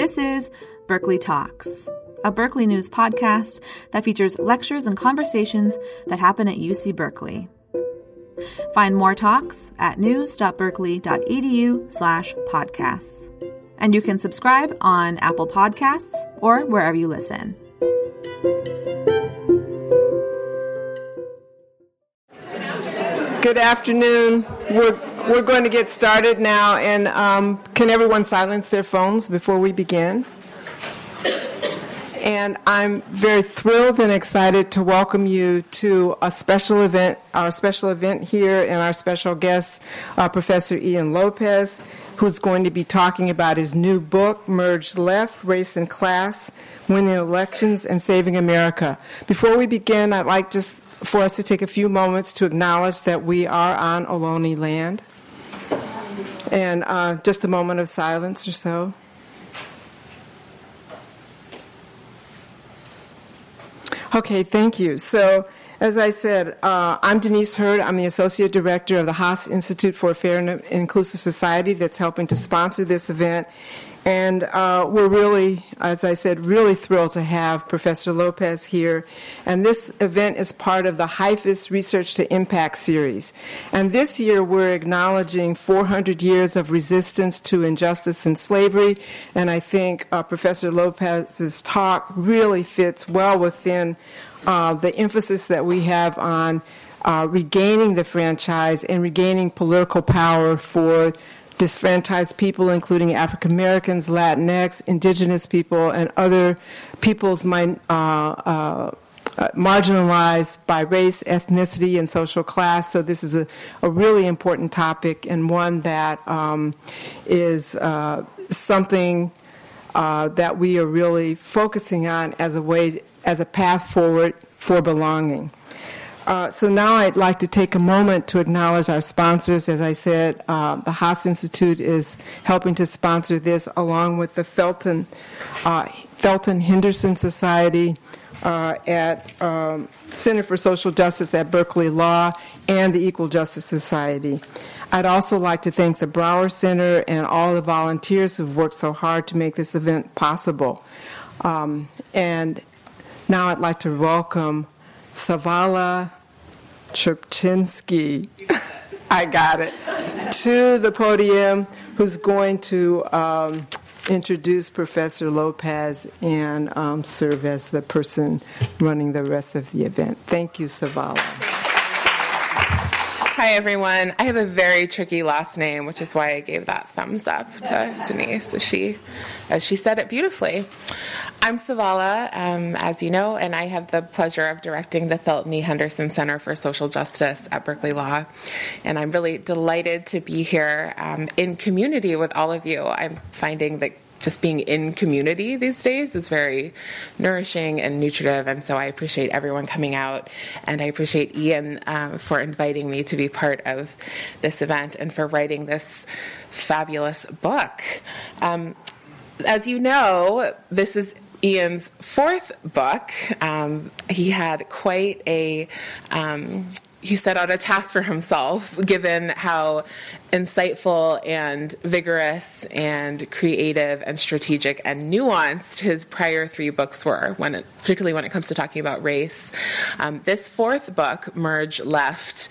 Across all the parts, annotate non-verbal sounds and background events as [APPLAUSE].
This is Berkeley Talks, a Berkeley News podcast that features lectures and conversations that happen at UC Berkeley. Find more talks at news.berkeley.edu slash podcasts. And you can subscribe on Apple Podcasts or wherever you listen. Good afternoon. We're, we're going to get started now, and um, can everyone silence their phones before we begin? And I'm very thrilled and excited to welcome you to a special event, our special event here, and our special guest, uh, Professor Ian Lopez, who's going to be talking about his new book, Merge Left Race and Class Winning Elections and Saving America. Before we begin, I'd like just for us to take a few moments to acknowledge that we are on Ohlone land. And uh, just a moment of silence or so. Okay, thank you. So, as I said, uh, I'm Denise Herd. I'm the Associate Director of the Haas Institute for a Fair and Inclusive Society that's helping to sponsor this event. And uh, we're really, as I said, really thrilled to have Professor Lopez here. And this event is part of the HIFIS Research to Impact series. And this year we're acknowledging 400 years of resistance to injustice and slavery. And I think uh, Professor Lopez's talk really fits well within uh, the emphasis that we have on uh, regaining the franchise and regaining political power for disfranchised people, including African Americans, Latinx, indigenous people, and other peoples uh, uh, marginalized by race, ethnicity, and social class. So, this is a, a really important topic and one that um, is uh, something uh, that we are really focusing on as a way, as a path forward for belonging. Uh, so now I'd like to take a moment to acknowledge our sponsors. As I said, uh, the Haas Institute is helping to sponsor this along with the Thelton, uh, Thelton Henderson Society uh, at um, Center for Social Justice at Berkeley Law and the Equal Justice Society. I'd also like to thank the Brower Center and all the volunteers who've worked so hard to make this event possible. Um, and now I'd like to welcome Savala Trepczynski, I got it, to the podium, who's going to um, introduce Professor Lopez and um, serve as the person running the rest of the event. Thank you, Savala. Hi, everyone. I have a very tricky last name, which is why I gave that thumbs up to Denise. She, as she said it beautifully. I'm Savala, um, as you know, and I have the pleasure of directing the Thelton E. Henderson Center for Social Justice at Berkeley Law. And I'm really delighted to be here um, in community with all of you. I'm finding that just being in community these days is very nourishing and nutritive. And so I appreciate everyone coming out. And I appreciate Ian um, for inviting me to be part of this event and for writing this fabulous book. Um, as you know, this is Ian's fourth book. Um, he had quite a um, he set out a task for himself, given how insightful and vigorous and creative and strategic and nuanced his prior three books were, when it, particularly when it comes to talking about race. Um, this fourth book, Merge Left,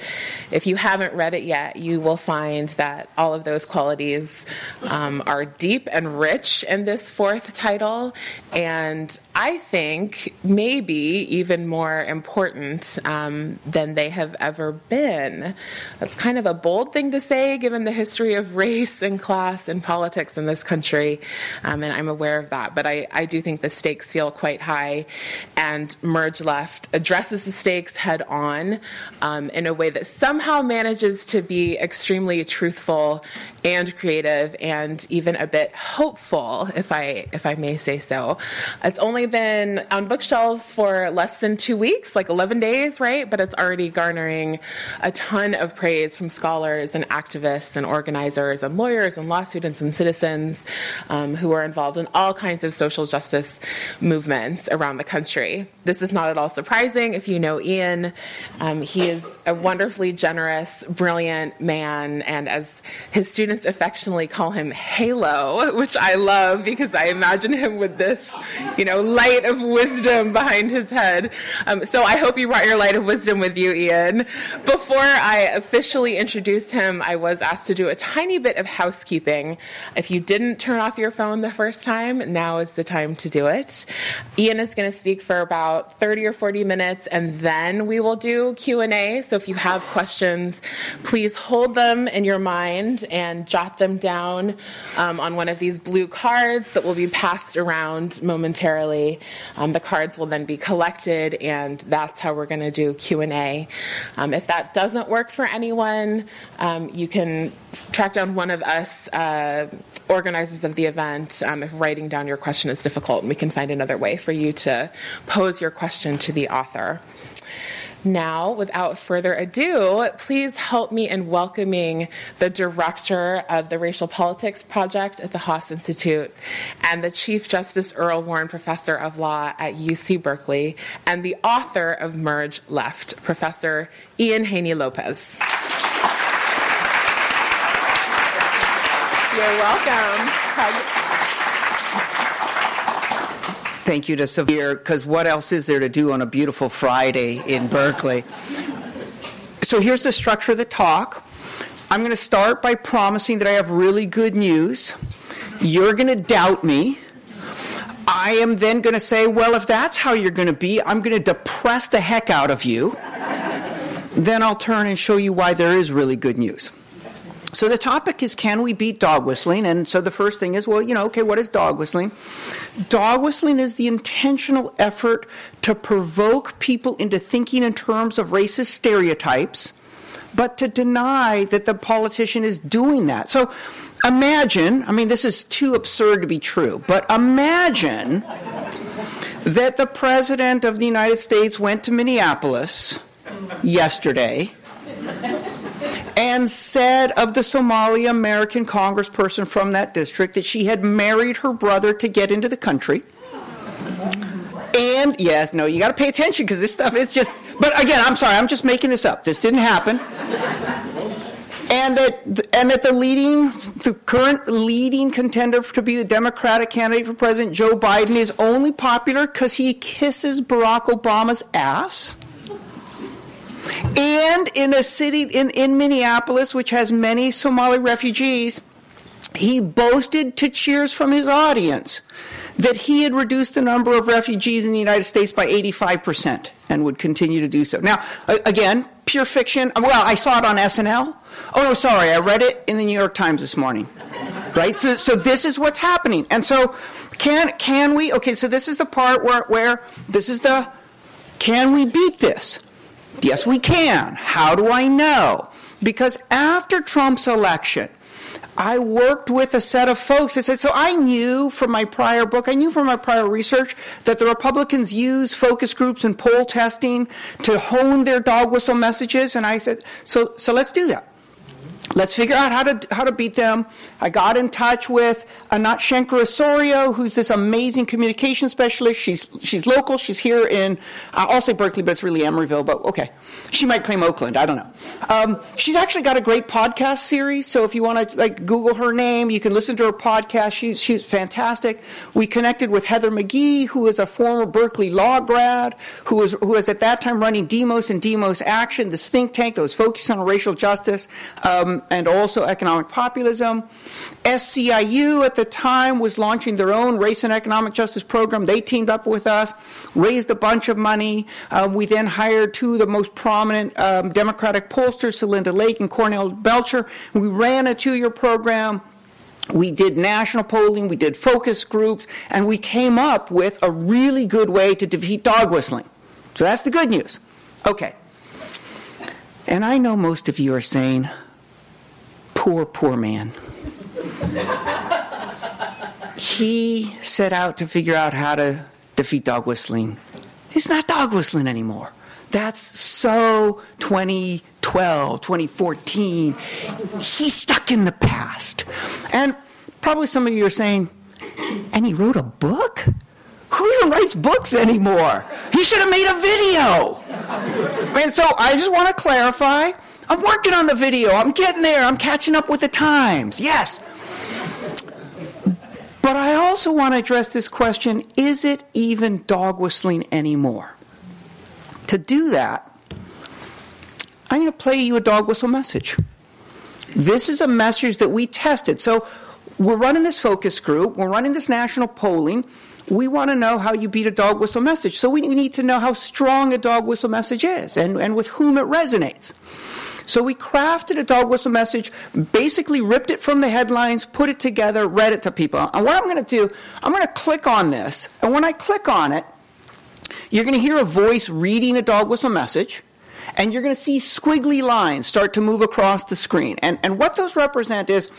if you haven't read it yet, you will find that all of those qualities um, are deep and rich in this fourth title, and I think maybe even more important um, than they have ever been. That's kind of a bold thing to say given the history of race and class and politics in this country, um, and I'm aware of that. But I, I do think the stakes feel quite high, and Merge Left addresses the stakes head on um, in a way that somehow manages to be extremely truthful and creative and even a bit hopeful, if I if I may say so. It's only been on bookshelves for less than two weeks, like 11 days, right? But it's already garnering a ton of praise from scholars and activists and organizers and lawyers and law students and citizens um, who are involved in all kinds of social justice movements around the country. This is not at all surprising if you know Ian. Um, he is a wonderfully generous, brilliant man, and as his students affectionately call him Halo, which I love because I imagine him with this, you know, light of wisdom behind his head. Um, so I hope you brought your light of wisdom with you, Ian. Before I officially introduced him, I was asked to do a tiny bit of housekeeping. If you didn't turn off your phone the first time, now is the time to do it. Ian is going to speak for about 30 or 40 minutes, and then we will do Q&A. So if you have questions, please hold them in your mind and jot them down um, on one of these blue cards that will be passed around momentarily. Um, the cards will then be collected, and that's how we're going to do Q&A. Um, if that doesn't work for anyone, um, you can track down one of us uh, organizers of the event um, if writing down your question is difficult, and we can find another way for you to pose your question to the author. Now, without further ado, please help me in welcoming the director of the Racial Politics Project at the Haas Institute and the Chief Justice Earl Warren Professor of Law at UC Berkeley and the author of Merge Left, Professor Ian Haney Lopez. You're welcome. thank you to Severe, because what else is there to do on a beautiful Friday in Berkeley? So here's the structure of the talk. I'm going to start by promising that I have really good news. You're going to doubt me. I am then going to say, well, if that's how you're going to be, I'm going to depress the heck out of you. then I'll turn and show you why there is really good news. So the topic is can we beat dog whistling? And so the first thing is, well, you know, okay, what is dog whistling? Dog whistling is the intentional effort to provoke people into thinking in terms of racist stereotypes, but to deny that the politician is doing that. So imagine, I mean, this is too absurd to be true, but imagine that the President of the United States went to Minneapolis yesterday and said of the Somali American congressperson from that district that she had married her brother to get into the country. And yes, no, you got to pay attention because this stuff is just. But again, I'm sorry, I'm just making this up. This didn't happen. And that, and that the leading, the current leading contender to be the Democratic candidate for president, Joe Biden, is only popular because he kisses Barack Obama's ass and in a city in, in Minneapolis, which has many Somali refugees, he boasted to cheers from his audience that he had reduced the number of refugees in the United States by 85% and would continue to do so. Now, again, pure fiction. Well, I saw it on SNL. Oh, no, sorry, I read it in the New York Times this morning. Right? So, so this is what's happening. And so, can, can we? Okay, so this is the part where, where this is the can we beat this? Yes, we can. How do I know? Because after Trump's election, I worked with a set of folks that said, so I knew from my prior book, I knew from my prior research that the Republicans use focus groups and poll testing to hone their dog whistle messages. And I said, so, so let's do that. Let's figure out how to how to beat them. I got in touch with Anat Shenker Osorio, who's this amazing communication specialist. She's she's local. She's here in I'll say Berkeley, but it's really Emeryville. But okay, she might claim Oakland. I don't know. Um, she's actually got a great podcast series. So if you want to like Google her name, you can listen to her podcast. She's she's fantastic. We connected with Heather McGhee, who is a former Berkeley law grad, who was who was at that time running Demos and Demos Action, this think tank that was focused on racial justice. Um, and also economic populism. SEIU at the time was launching their own race and economic justice program. They teamed up with us, raised a bunch of money. Uh, we then hired two of the most prominent um, Democratic pollsters, Celinda Lake and Cornell Belcher. We ran a two year program. We did national polling, we did focus groups, and we came up with a really good way to defeat dog whistling. So that's the good news. Okay. And I know most of you are saying, Poor, poor man. he set out to figure out how to defeat dog whistling. He's not dog whistling anymore. That's so 2012, 2014. He's stuck in the past. And probably some of you are saying, and he wrote a book? Who even writes books anymore? He should have made a video. And so I just want to clarify I'm working on the video. I'm getting there. I'm catching up with the times. Yes. But I also want to address this question is it even dog whistling anymore? To do that, I'm going to play you a dog whistle message. This is a message that we tested. So we're running this focus group, we're running this national polling. We want to know how you beat a dog whistle message. So we need to know how strong a dog whistle message is and, and with whom it resonates. So we crafted a dog whistle message, basically ripped it from the headlines, put it together, read it to people. And what I'm going to do, I'm going to click on this. And when I click on it, you're going to hear a voice reading a dog whistle message. And you're going to see squiggly lines start to move across the screen. And, and what those represent is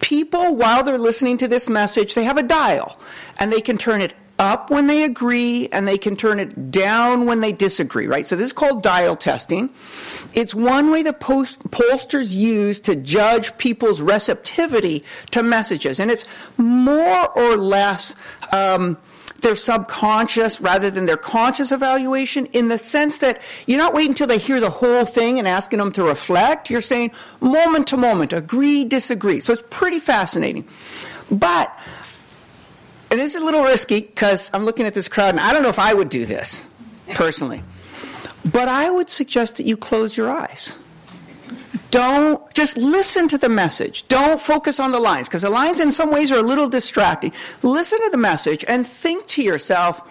people, while they're listening to this message, they have a dial. And they can turn it up when they agree and they can turn it down when they disagree, right? So this is called dial testing. It's one way that post- pollsters use to judge people's receptivity to messages. And it's more or less um, their subconscious rather than their conscious evaluation in the sense that you're not waiting until they hear the whole thing and asking them to reflect. You're saying moment to moment, agree, disagree. So it's pretty fascinating. But and this is a little risky because I'm looking at this crowd and I don't know if I would do this personally. But I would suggest that you close your eyes. Don't just listen to the message. Don't focus on the lines because the lines in some ways are a little distracting. Listen to the message and think to yourself,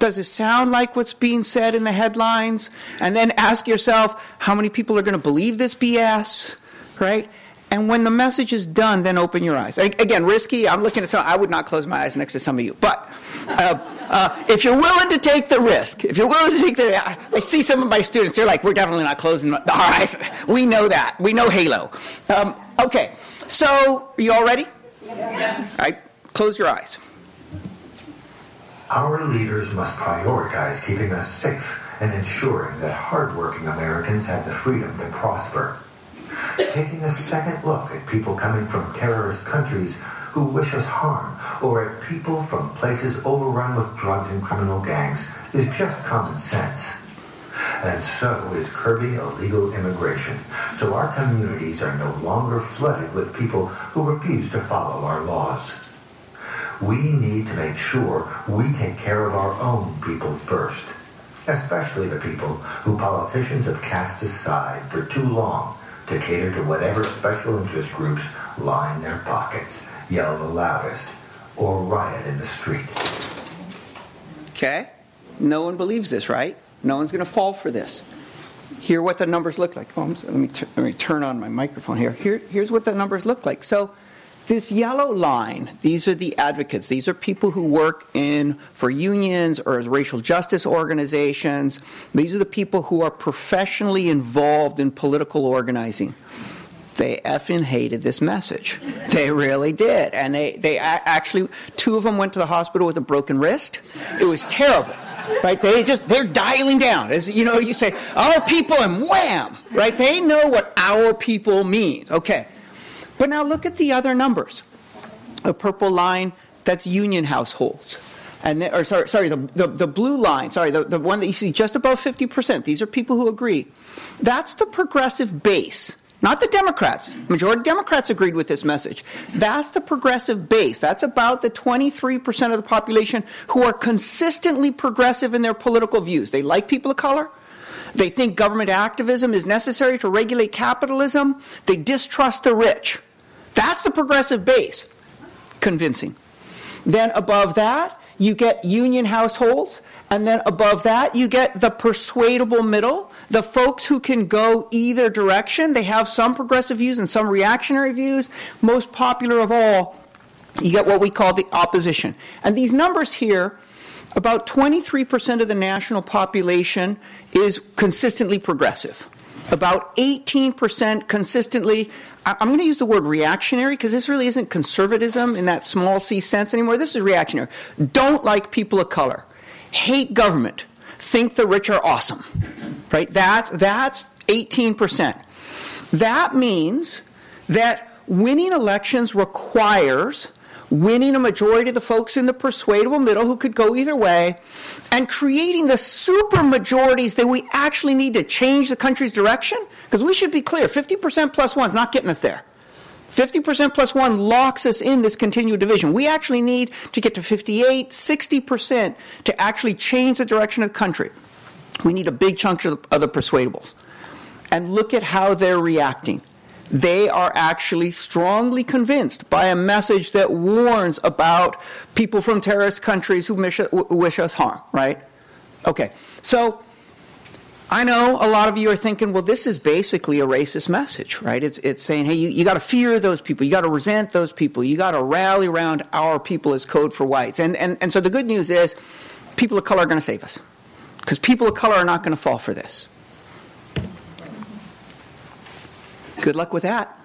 does it sound like what's being said in the headlines? And then ask yourself, how many people are going to believe this BS? Right? And when the message is done, then open your eyes. Again, risky. I'm looking at some. I would not close my eyes next to some of you. But uh, uh, if you're willing to take the risk, if you're willing to take the, I, I, see some of my students. They're like, we're definitely not closing our eyes. [LAUGHS] We know that. We know Halo. Um, okay. So, are you all ready? Yeah. All right. Close your eyes. Our leaders must prioritize keeping us safe and ensuring that hardworking Americans have the freedom to prosper taking a second look at people coming from terrorist countries who wish us harm, or at people from places overrun with drugs and criminal gangs, is just common sense. And so is curbing illegal immigration, so our communities are no longer flooded with people who refuse to follow our laws. We need to make sure we take care of our own people first, especially the people who politicians have cast aside for too long to cater to whatever special interest groups line their pockets, yell the loudest, or riot in the street. Okay? No one believes this, right? No one's going to fall for this. Hear what the numbers look like. Oh, let, me t- let me turn on my microphone here. here. Here's what the numbers look like. So this yellow line, these are the advocates. These are people who work in for unions or as racial justice organizations. These are the people who are professionally involved in political organizing. They effing hated this message. They really did. And they, they actually, two of them went to the hospital with a broken wrist. It was terrible right? They just they're dialing down. As you know, you say our people and wham, right? They know what our people means. Okay, but now look at the other numbers. A purple line, that's union households. And or sorry, sorry the, the, the blue line, sorry, the, the one that you see just above 50%, these are people who agree. That's the progressive base, not the Democrats. Majority Democrats agreed with this message. That's the progressive base. That's about the 23% of the population who are consistently progressive in their political views. They like people of color, they think government activism is necessary to regulate capitalism. They distrust the rich. That's the progressive base. Convincing. Then above that, you get union households. And then above that, you get the persuadable middle, the folks who can go either direction. They have some progressive views and some reactionary views. Most popular of all, you get what we call the opposition. And these numbers here, about 23% of the national population is consistently progressive. About 18% consistently I'm going to use the word reactionary because this really isn't conservatism in that small c sense anymore. This is reactionary. Don't like people of color, hate government, think the rich are awesome. Right? That's, that's 18%. That means that winning elections requires winning a majority of the folks in the persuadable middle who could go either way, and creating the super majorities that we actually need to change the country's direction? Because we should be clear 50% plus one is not getting us there. 50% plus one locks us in this continued division. We actually need to get to 58, 60% to actually change the direction of the country. We need a big chunk of the, of the persuadables. And look at how they're reacting they are actually strongly convinced by a message that warns about people from terrorist countries who wish us harm, right? Okay, so I know a lot of you are thinking, well, this is basically a racist message, right? It's, it's saying, hey, you, you got to fear those people, you got to resent those people, you got to rally around our people as code for whites. And, and, and so the good news is, people of color are going to save us. Because people of color are not going to fall for this. Good luck with that.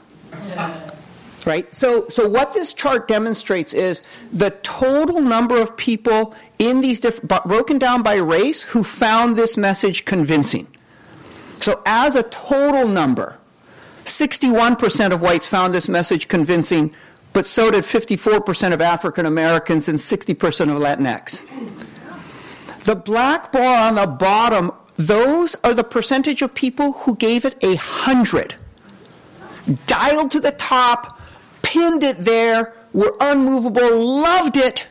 Right? So, so what this chart demonstrates is the total number of people in these broken down by race, who found this message convincing. So, as a total number, 61% of whites found this message convincing, but so did 54% of African Americans and 60% of Latinx. The black bar on the bottom, those are the percentage of people who gave it a hundred dialed to the top, pinned it there, were unmovable, loved it.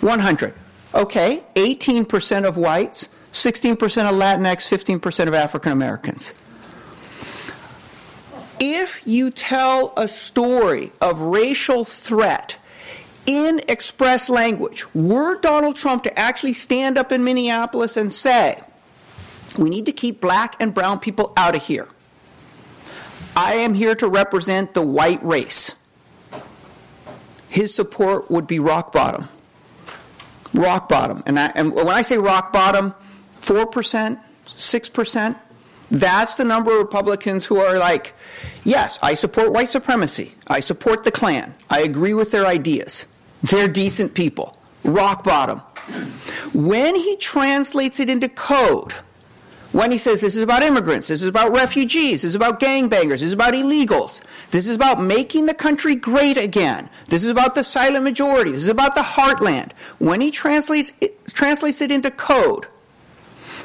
100. Okay, 18% of whites, 16% of Latinx, 15% of African Americans. If you tell a story of racial threat in express language, were Donald Trump to actually stand up in Minneapolis and say, we need to keep black and brown people out of here. I am here to represent the white race. His support would be rock bottom. Rock bottom. And, I, and when I say rock bottom, 4%, 6%, that's the number of Republicans who are like, yes, I support white supremacy. I support the Klan. I agree with their ideas. They're decent people. Rock bottom. When he translates it into code, when he says this is about immigrants, this is about refugees, this is about gangbangers, this is about illegals, this is about making the country great again, this is about the silent majority, this is about the heartland. When he translates it, translates it into code,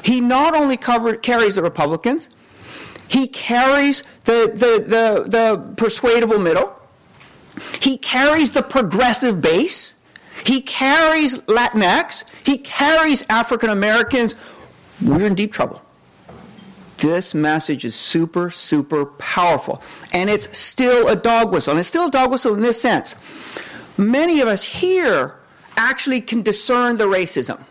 he not only cover, carries the Republicans, he carries the, the, the, the persuadable middle, he carries the progressive base, he carries Latinx, he carries African Americans. We're in deep trouble. This message is super, super powerful. And it's still a dog whistle. And it's still a dog whistle in this sense. Many of us here actually can discern the racism.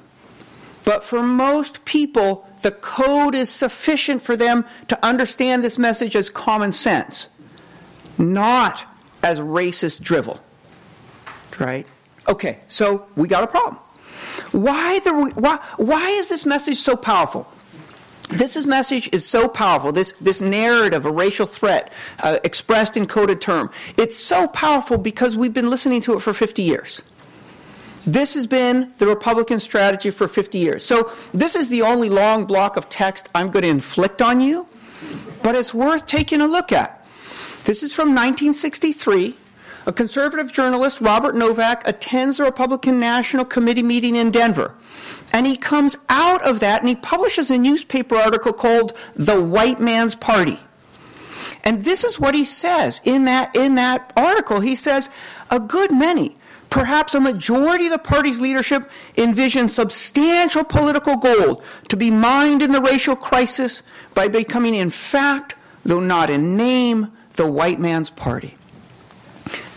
But for most people, the code is sufficient for them to understand this message as common sense, not as racist drivel. Right? Okay, so we got a problem. Why, the, why, why is this message so powerful? This is message is so powerful. This this narrative, a racial threat, uh, expressed in coded term, it's so powerful because we've been listening to it for 50 years. This has been the Republican strategy for 50 years. So this is the only long block of text I'm going to inflict on you, but it's worth taking a look at. This is from 1963. A conservative journalist, Robert Novak, attends a Republican National Committee meeting in Denver. And he comes out of that and he publishes a newspaper article called The White Man's Party. And this is what he says in that, in that article. He says, a good many, perhaps a majority of the party's leadership envision substantial political gold to be mined in the racial crisis by becoming, in fact, though not in name, the white man's party.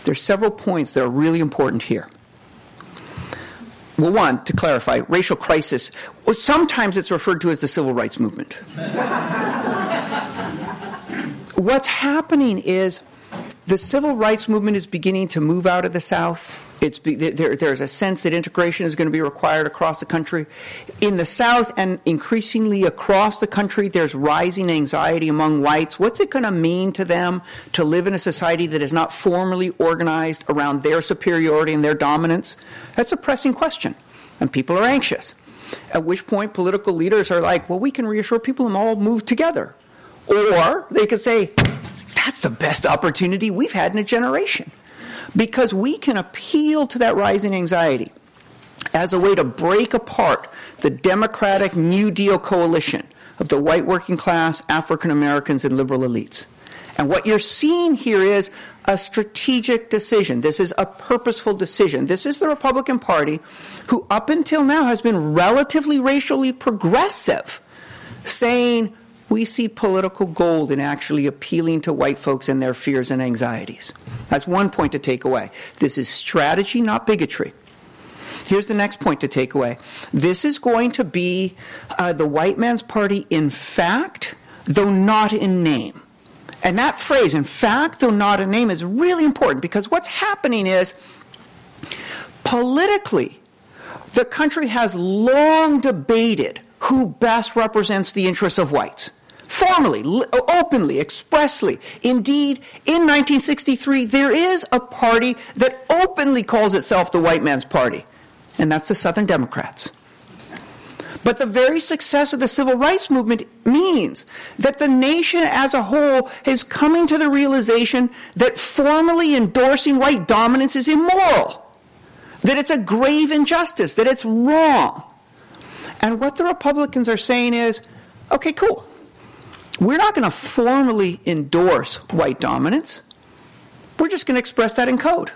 There are several points that are really important here. Well, one, to clarify, racial crisis, well, sometimes it's referred to as the civil rights movement. What's happening is the civil rights movement is beginning to move out of the South. It's, there, there's a sense that integration is going to be required across the country. In the South and increasingly across the country, there's rising anxiety among whites. What's it going to mean to them to live in a society that is not formally organized around their superiority and their dominance? That's a pressing question, and people are anxious. At which point, political leaders are like, well, we can reassure people and all move together. Or they could say, that's the best opportunity we've had in a generation. Because we can appeal to that rising anxiety as a way to break apart the Democratic New Deal coalition of the white working class, African Americans, and liberal elites. And what you're seeing here is a strategic decision. This is a purposeful decision. This is the Republican Party, who up until now has been relatively racially progressive, saying, we see political gold in actually appealing to white folks and their fears and anxieties. That's one point to take away. This is strategy, not bigotry. Here's the next point to take away. This is going to be uh, the white man's party in fact, though not in name. And that phrase, in fact, though not in name, is really important because what's happening is politically, the country has long debated who best represents the interests of whites. Formally, openly, expressly. Indeed, in 1963, there is a party that openly calls itself the white man's party and that's the Southern Democrats. But the very success of the civil rights movement means that the nation as a whole is coming to the realization that formally endorsing white dominance is immoral, that it's a grave injustice, that it's wrong. And what the Republicans are saying is okay, cool. We're not going to formally endorse white dominance. We're just going to express that in code.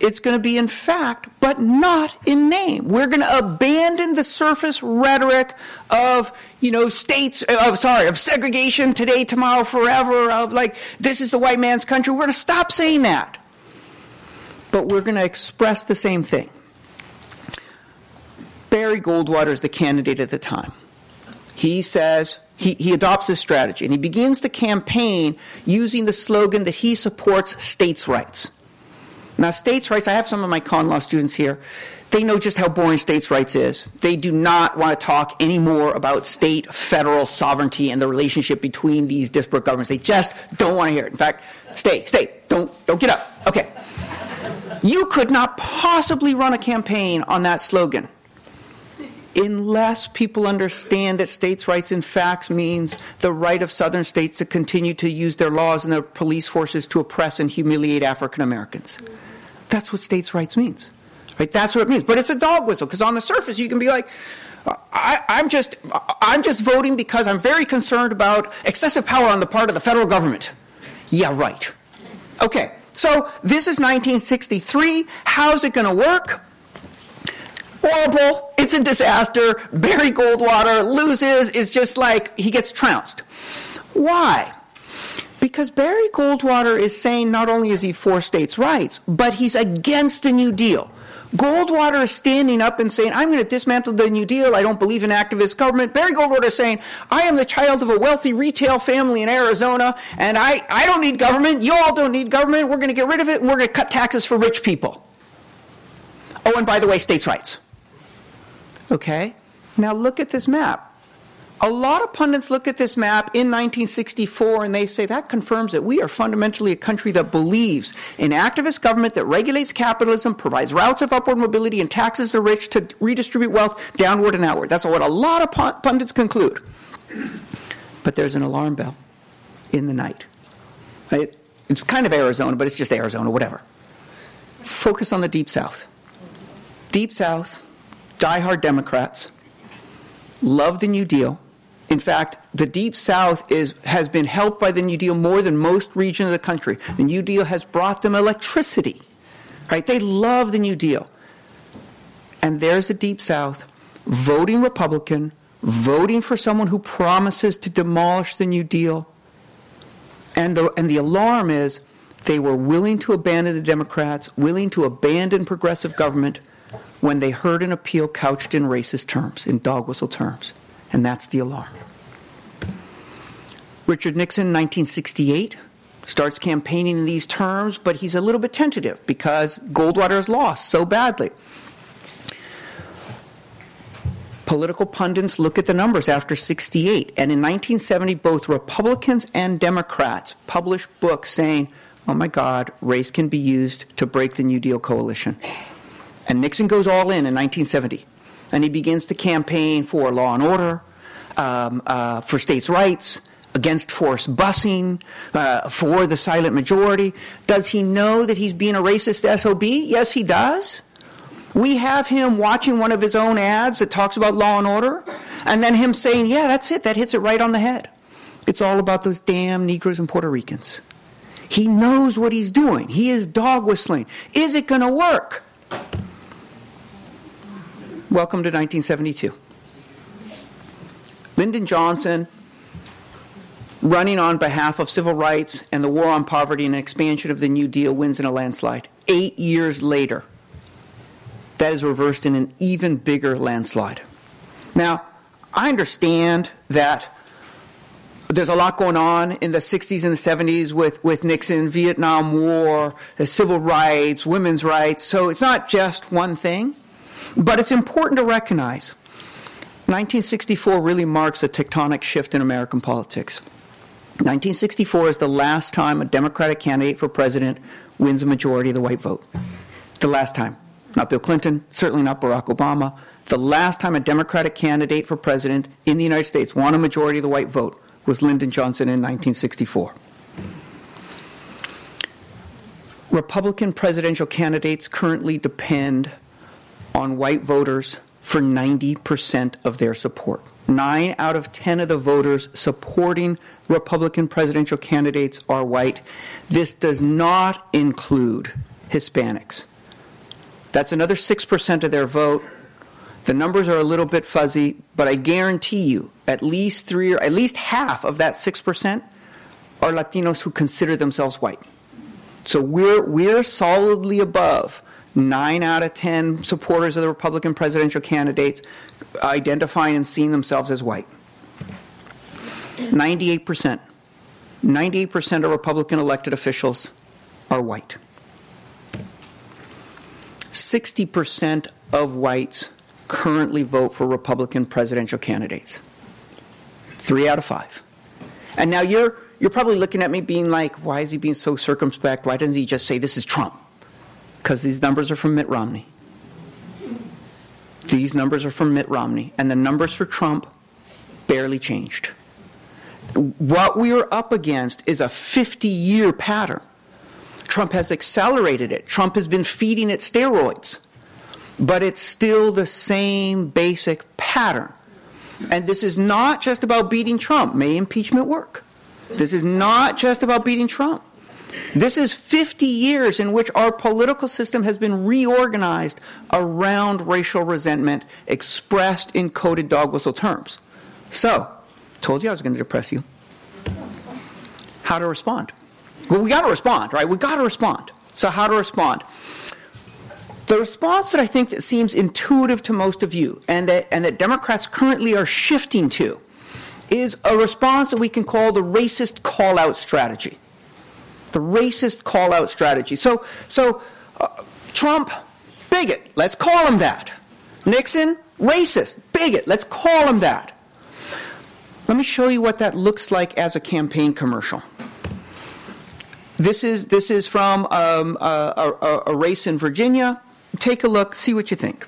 It's going to be in fact, but not in name. We're going to abandon the surface rhetoric of, you know, states, uh, of, sorry, of segregation today, tomorrow, forever, of like, this is the white man's country. We're going to stop saying that. But we're going to express the same thing. Barry Goldwater is the candidate at the time. He says, he, he adopts this strategy and he begins to campaign using the slogan that he supports states' rights. Now, states' rights, I have some of my con law students here. They know just how boring states' rights is. They do not want to talk anymore about state, federal sovereignty and the relationship between these disparate governments. They just don't want to hear it. In fact, stay, stay, don't, don't get up. Okay. You could not possibly run a campaign on that slogan unless people understand that states' rights in fact means the right of southern states to continue to use their laws and their police forces to oppress and humiliate African Americans. That's what states' rights means. Right? That's what it means. But it's a dog whistle because on the surface you can be like, I, am just, I'm just voting because I'm very concerned about excessive power on the part of the federal government. Yeah, right. Okay, so this is 1963. How's it going to work? Horrible. It's a disaster. Barry Goldwater loses. It's just like he gets trounced. Why? Because Barry Goldwater is saying not only is he for states' rights, but he's against the New Deal. Goldwater is standing up and saying, I'm going to dismantle the New Deal. I don't believe in activist government. Barry Goldwater is saying, I am the child of a wealthy retail family in Arizona, and I, I don't need government. You all don't need government. We're going to get rid of it, and we're going to cut taxes for rich people. Oh, and by the way, states' rights. Okay? Now look at this map. A lot of pundits look at this map in 1964 and they say that confirms that we are fundamentally a country that believes in activist government that regulates capitalism, provides routes of upward mobility, and taxes the rich to redistribute wealth downward and outward. That's what a lot of pundits conclude. But there's an alarm bell in the night. It's kind of Arizona, but it's just Arizona, whatever. Focus on the Deep South. Deep South, diehard Democrats, love the New Deal in fact, the Deep South is, has been helped by the New Deal more than most regions of the country. The New Deal has brought them electricity. Right? They love the New Deal. And there's the Deep South voting Republican, voting for someone who promises to demolish the New Deal. And the, and the alarm is they were willing to abandon the Democrats, willing to abandon progressive government when they heard an appeal couched in racist terms, in dog whistle terms and that's the alarm. Richard Nixon, 1968, starts campaigning in these terms, but he's a little bit tentative because Goldwater has lost so badly. Political pundits look at the numbers after 68, and in 1970, both Republicans and Democrats published books saying, oh my God, race can be used to break the New Deal coalition. And Nixon goes all in in 1970. and he begins to campaign for law and order, um, uh, for states' rights, against forced busing, uh, for the silent majority. Does he know that he's being a racist SOB? Yes, he does. We have him watching one of his own ads that talks about law and order, and then him saying, Yeah, that's it, that hits it right on the head. It's all about those damn Negroes and Puerto Ricans. He knows what he's doing. He is dog whistling. Is it going to work? Welcome to 1972. Lyndon Johnson, running on behalf of civil rights and the war on poverty and expansion of the New Deal, wins in a landslide. Eight years later, that is reversed in an even bigger landslide. Now, I understand that there's a lot going on in the 60s and the 70s with, with Nixon, Vietnam War, the civil rights, women's rights. So it's not just one thing, but it's important to recognize 1964 really marks a tectonic shift in American politics. 1964 is the last time a Democratic candidate for president wins a majority of the white vote. The last time. Not Bill Clinton, certainly not Barack Obama. The last time a Democratic candidate for president in the United States won a majority of the white vote was Lyndon Johnson in 1964. Republican presidential candidates currently depend on white voters for 90% of their support. Nine out of 10 of the voters supporting Republican presidential candidates are white. This does not include Hispanics. That's another 6% of their vote. The numbers are a little bit fuzzy, but I guarantee you at least three or at least half of that 6% are Latinos who consider themselves white. So we're, we're solidly above nine out of 10 supporters of the Republican presidential candidates identifying and seeing themselves as white. 98%. 98% of Republican elected officials are white. 60% of whites currently vote for Republican presidential candidates. Three out of five. And now you're, you're probably looking at me being like, why is he being so circumspect? Why doesn't he just say this is Trump? Because these numbers are from Mitt Romney. These numbers are from Mitt Romney. And the numbers for Trump barely changed. What we are up against is a 50 year pattern. Trump has accelerated it. Trump has been feeding it steroids. But it's still the same basic pattern. And this is not just about beating Trump. May impeachment work? This is not just about beating Trump. This is 50 years in which our political system has been reorganized around racial resentment expressed in coded dog whistle terms. So, told you I was going to depress you. How to respond? Well, we got to respond, right? We got to respond. So, how to respond? The response that I think that seems intuitive to most of you, and that and that Democrats currently are shifting to, is a response that we can call the racist call-out strategy. The racist call-out strategy. So, so uh, Trump, bigot. Let's call him that. Nixon, racist, bigot. Let's call him that. Let me show you what that looks like as a campaign commercial. This is, this is from um, a, a, a race in Virginia. Take a look, see what you think.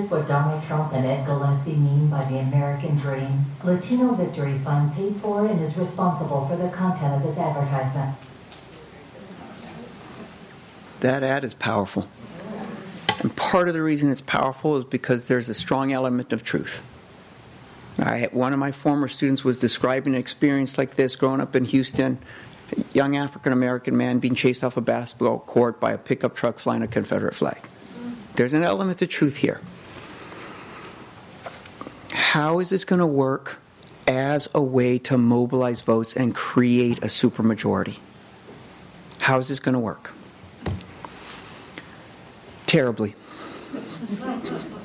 This what Donald Trump and Ed Gillespie mean by the American dream? Latino Victory Fund paid for and is responsible for the content of this advertisement. That ad is powerful. And part of the reason it's powerful is because there's a strong element of truth. I, one of my former students was describing an experience like this growing up in Houston A young African American man being chased off a basketball court by a pickup truck flying a Confederate flag. There's an element of truth here. How is this going to work as a way to mobilize votes and create a supermajority? How is this going to work? Terribly.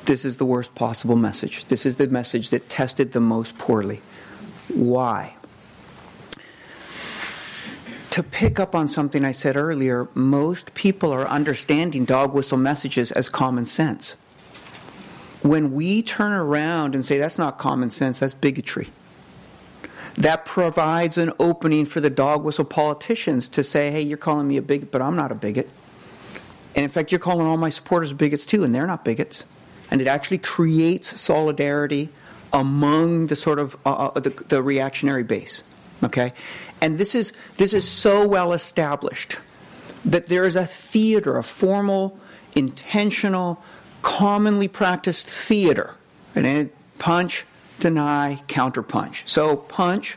This is the worst possible message. This is the message that tested the most poorly. Why? to pick up on something I said earlier, most people are understanding dog whistle messages as common sense. When we turn around and say that's not common sense, that's bigotry. That provides an opening for the dog whistle politicians to say, hey, you're calling me a bigot, but I'm not a bigot. And in fact, you're calling all my supporters bigots too, and they're not bigots. And it actually creates solidarity among the sort of uh, uh the, the reactionary base. Okay? And this is, this is so well established that there is a theater, a formal, intentional, commonly practiced theater. And punch, deny, counterpunch. So, punch,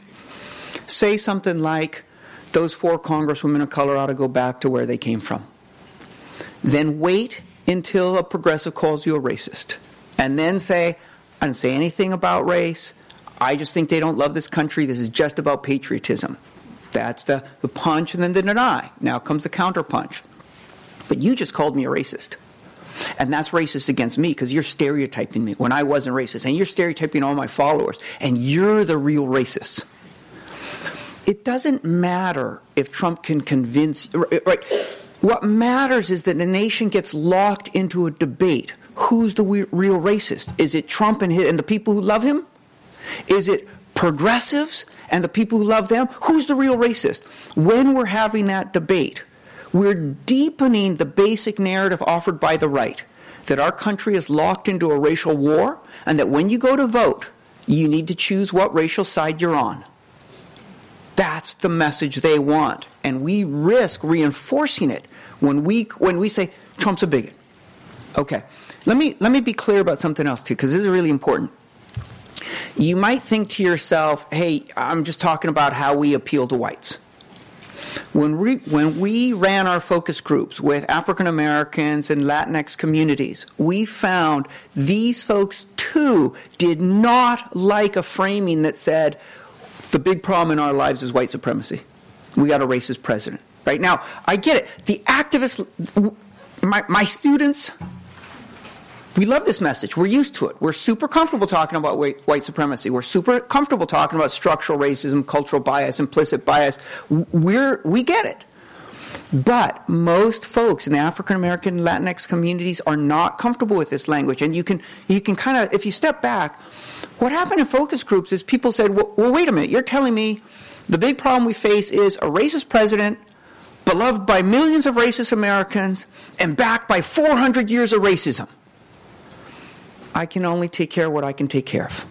say something like, those four congresswomen of color ought to go back to where they came from. Then wait until a progressive calls you a racist. And then say, I didn't say anything about race. I just think they don't love this country. This is just about patriotism. That's the, the punch and then the deny. Now comes the counterpunch. But you just called me a racist. And that's racist against me because you're stereotyping me when I wasn't racist. And you're stereotyping all my followers. And you're the real racist. It doesn't matter if Trump can convince, right? What matters is that the nation gets locked into a debate. Who's the real racist? Is it Trump and, his, and the people who love him? Is it progressives and the people who love them? Who's the real racist? When we're having that debate, we're deepening the basic narrative offered by the right that our country is locked into a racial war and that when you go to vote, you need to choose what racial side you're on. That's the message they want. And we risk reinforcing it when we, when we say Trump's a bigot. Okay. Let me, let me be clear about something else, too, because this is really important you might think to yourself, hey, I'm just talking about how we appeal to whites. When we, when we ran our focus groups with African Americans and Latinx communities, we found these folks too did not like a framing that said the big problem in our lives is white supremacy. We got a racist president. Right now, I get it. The activists, my, my students, we love this message. We're used to it. We're super comfortable talking about white, supremacy. We're super comfortable talking about structural racism, cultural bias, implicit bias. We're, we get it. But most folks in the African American Latinx communities are not comfortable with this language. And you can, you can kind of, if you step back, what happened in focus groups is people said, well, well, wait a minute, you're telling me the big problem we face is a racist president beloved by millions of racist Americans and backed by 400 years of racism. I can only take care of what I can take care of.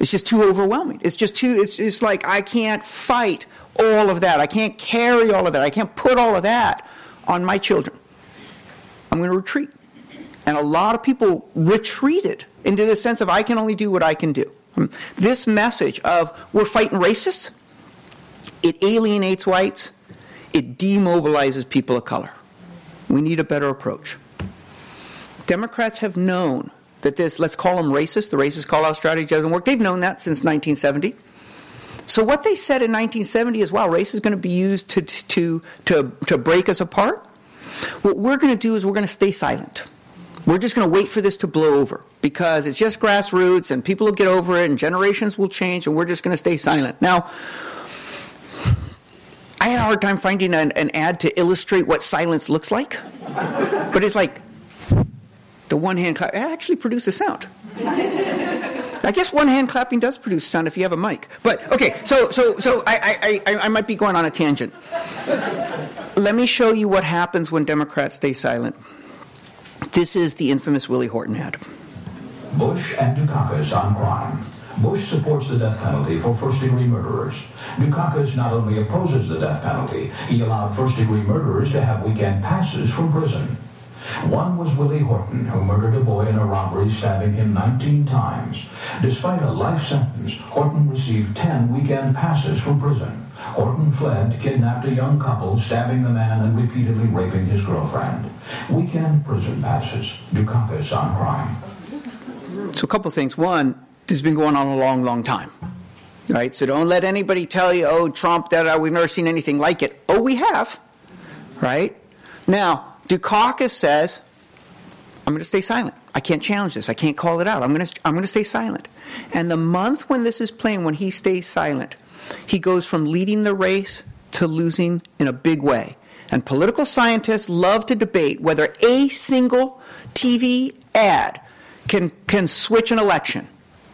It's just too overwhelming. It's just too, it's, it's like I can't fight all of that. I can't carry all of that. I can't put all of that on my children. I'm going to retreat. And a lot of people retreated into the sense of I can only do what I can do. Hmm. This message of we're fighting racists, it alienates whites, it demobilizes people of color. We need a better approach. Democrats have known that this, let's call them racist, the racist call out strategy doesn't work. They've known that since 1970. So what they said in 1970 is, wow, race is going to be used to, to, to, to break us apart. What we're going to do is we're going to stay silent. We're just going to wait for this to blow over because it's just grassroots and people will get over it and generations will change and we're just going to stay silent. Now, I had a hard time finding an, an ad to illustrate what silence looks like. But it's like, the one hand clap actually produces sound. I guess one hand clapping does produce sound if you have a mic. But okay, so so so I, I, I, I might be going on a tangent. Let me show you what happens when Democrats stay silent. This is the infamous Willie Horton ad. Bush and Dukakis on crime. Bush supports the death penalty for first degree murderers. Dukakis not only opposes the death penalty, he allowed first degree murderers to have weekend passes from prison. One was Willie Horton, who murdered a boy in a robbery, stabbing him 19 times. Despite a life sentence, Horton received 10 weekend passes from prison. Horton fled, kidnapped a young couple, stabbing the man and repeatedly raping his girlfriend. Weekend prison passes. Dukakis on crime. So, a couple things. One, this has been going on a long, long time. Right? So, don't let anybody tell you, oh, Trump, that we've never seen anything like it. Oh, we have. Right? Now, Dukakis says, I'm going to stay silent. I can't challenge this. I can't call it out. I'm going to, I'm going to stay silent. And the month when this is playing, when he stays silent, he goes from leading the race to losing in a big way. And political scientists love to debate whether a single TV ad can, can switch an election.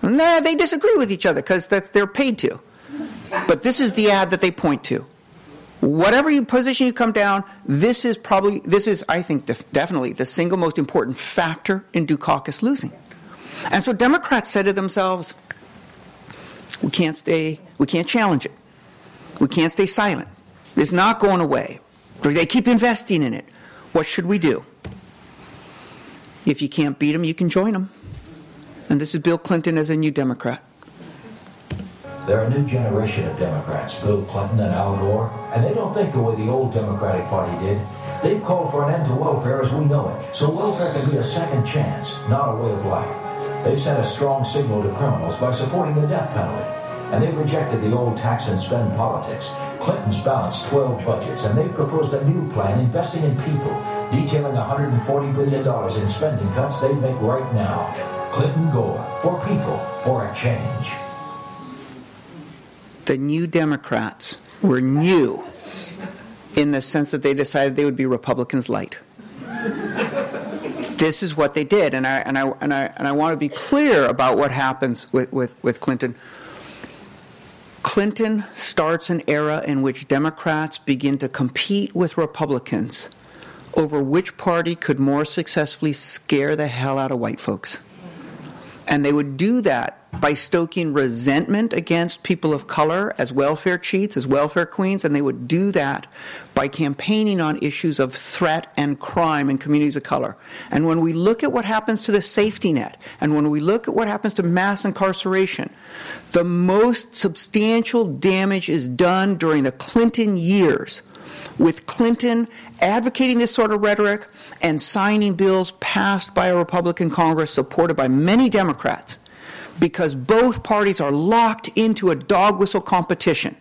Nah, they disagree with each other because they're paid to. But this is the ad that they point to. Whatever you, position you come down, this is probably, this is, I think, def- definitely the single most important factor in Dukakis losing. And so Democrats said to themselves, we can't stay, we can't challenge it. We can't stay silent. It's not going away. They keep investing in it. What should we do? If you can't beat them, you can join them. And this is Bill Clinton as a new Democrat. They're a new generation of Democrats, Bill Clinton and Al Gore, and they don't think the way the old Democratic Party did. They've called for an end to welfare as we know it, so welfare can be a second chance, not a way of life. They've sent a strong signal to criminals by supporting the death penalty, and they've rejected the old tax and spend politics. Clinton's balanced 12 budgets, and they've proposed a new plan investing in people, detailing $140 billion in spending cuts they'd make right now. Clinton Gore, for people, for a change the New Democrats were new in the sense that they decided they would be Republicans light. this is what they did, and I and I and I and I want to be clear about what happens with, with, with Clinton. Clinton starts an era in which Democrats begin to compete with Republicans over which party could more successfully scare the hell out of white folks. And they would do that by stoking resentment against people of color as welfare cheats, as welfare queens, and they would do that by campaigning on issues of threat and crime in communities of color. And when we look at what happens to the safety net, and when we look at what happens to mass incarceration, the most substantial damage is done during the Clinton years, with Clinton advocating this sort of rhetoric and signing bills passed by a Republican Congress supported by many Democrats because both parties are locked into a dog whistle competition.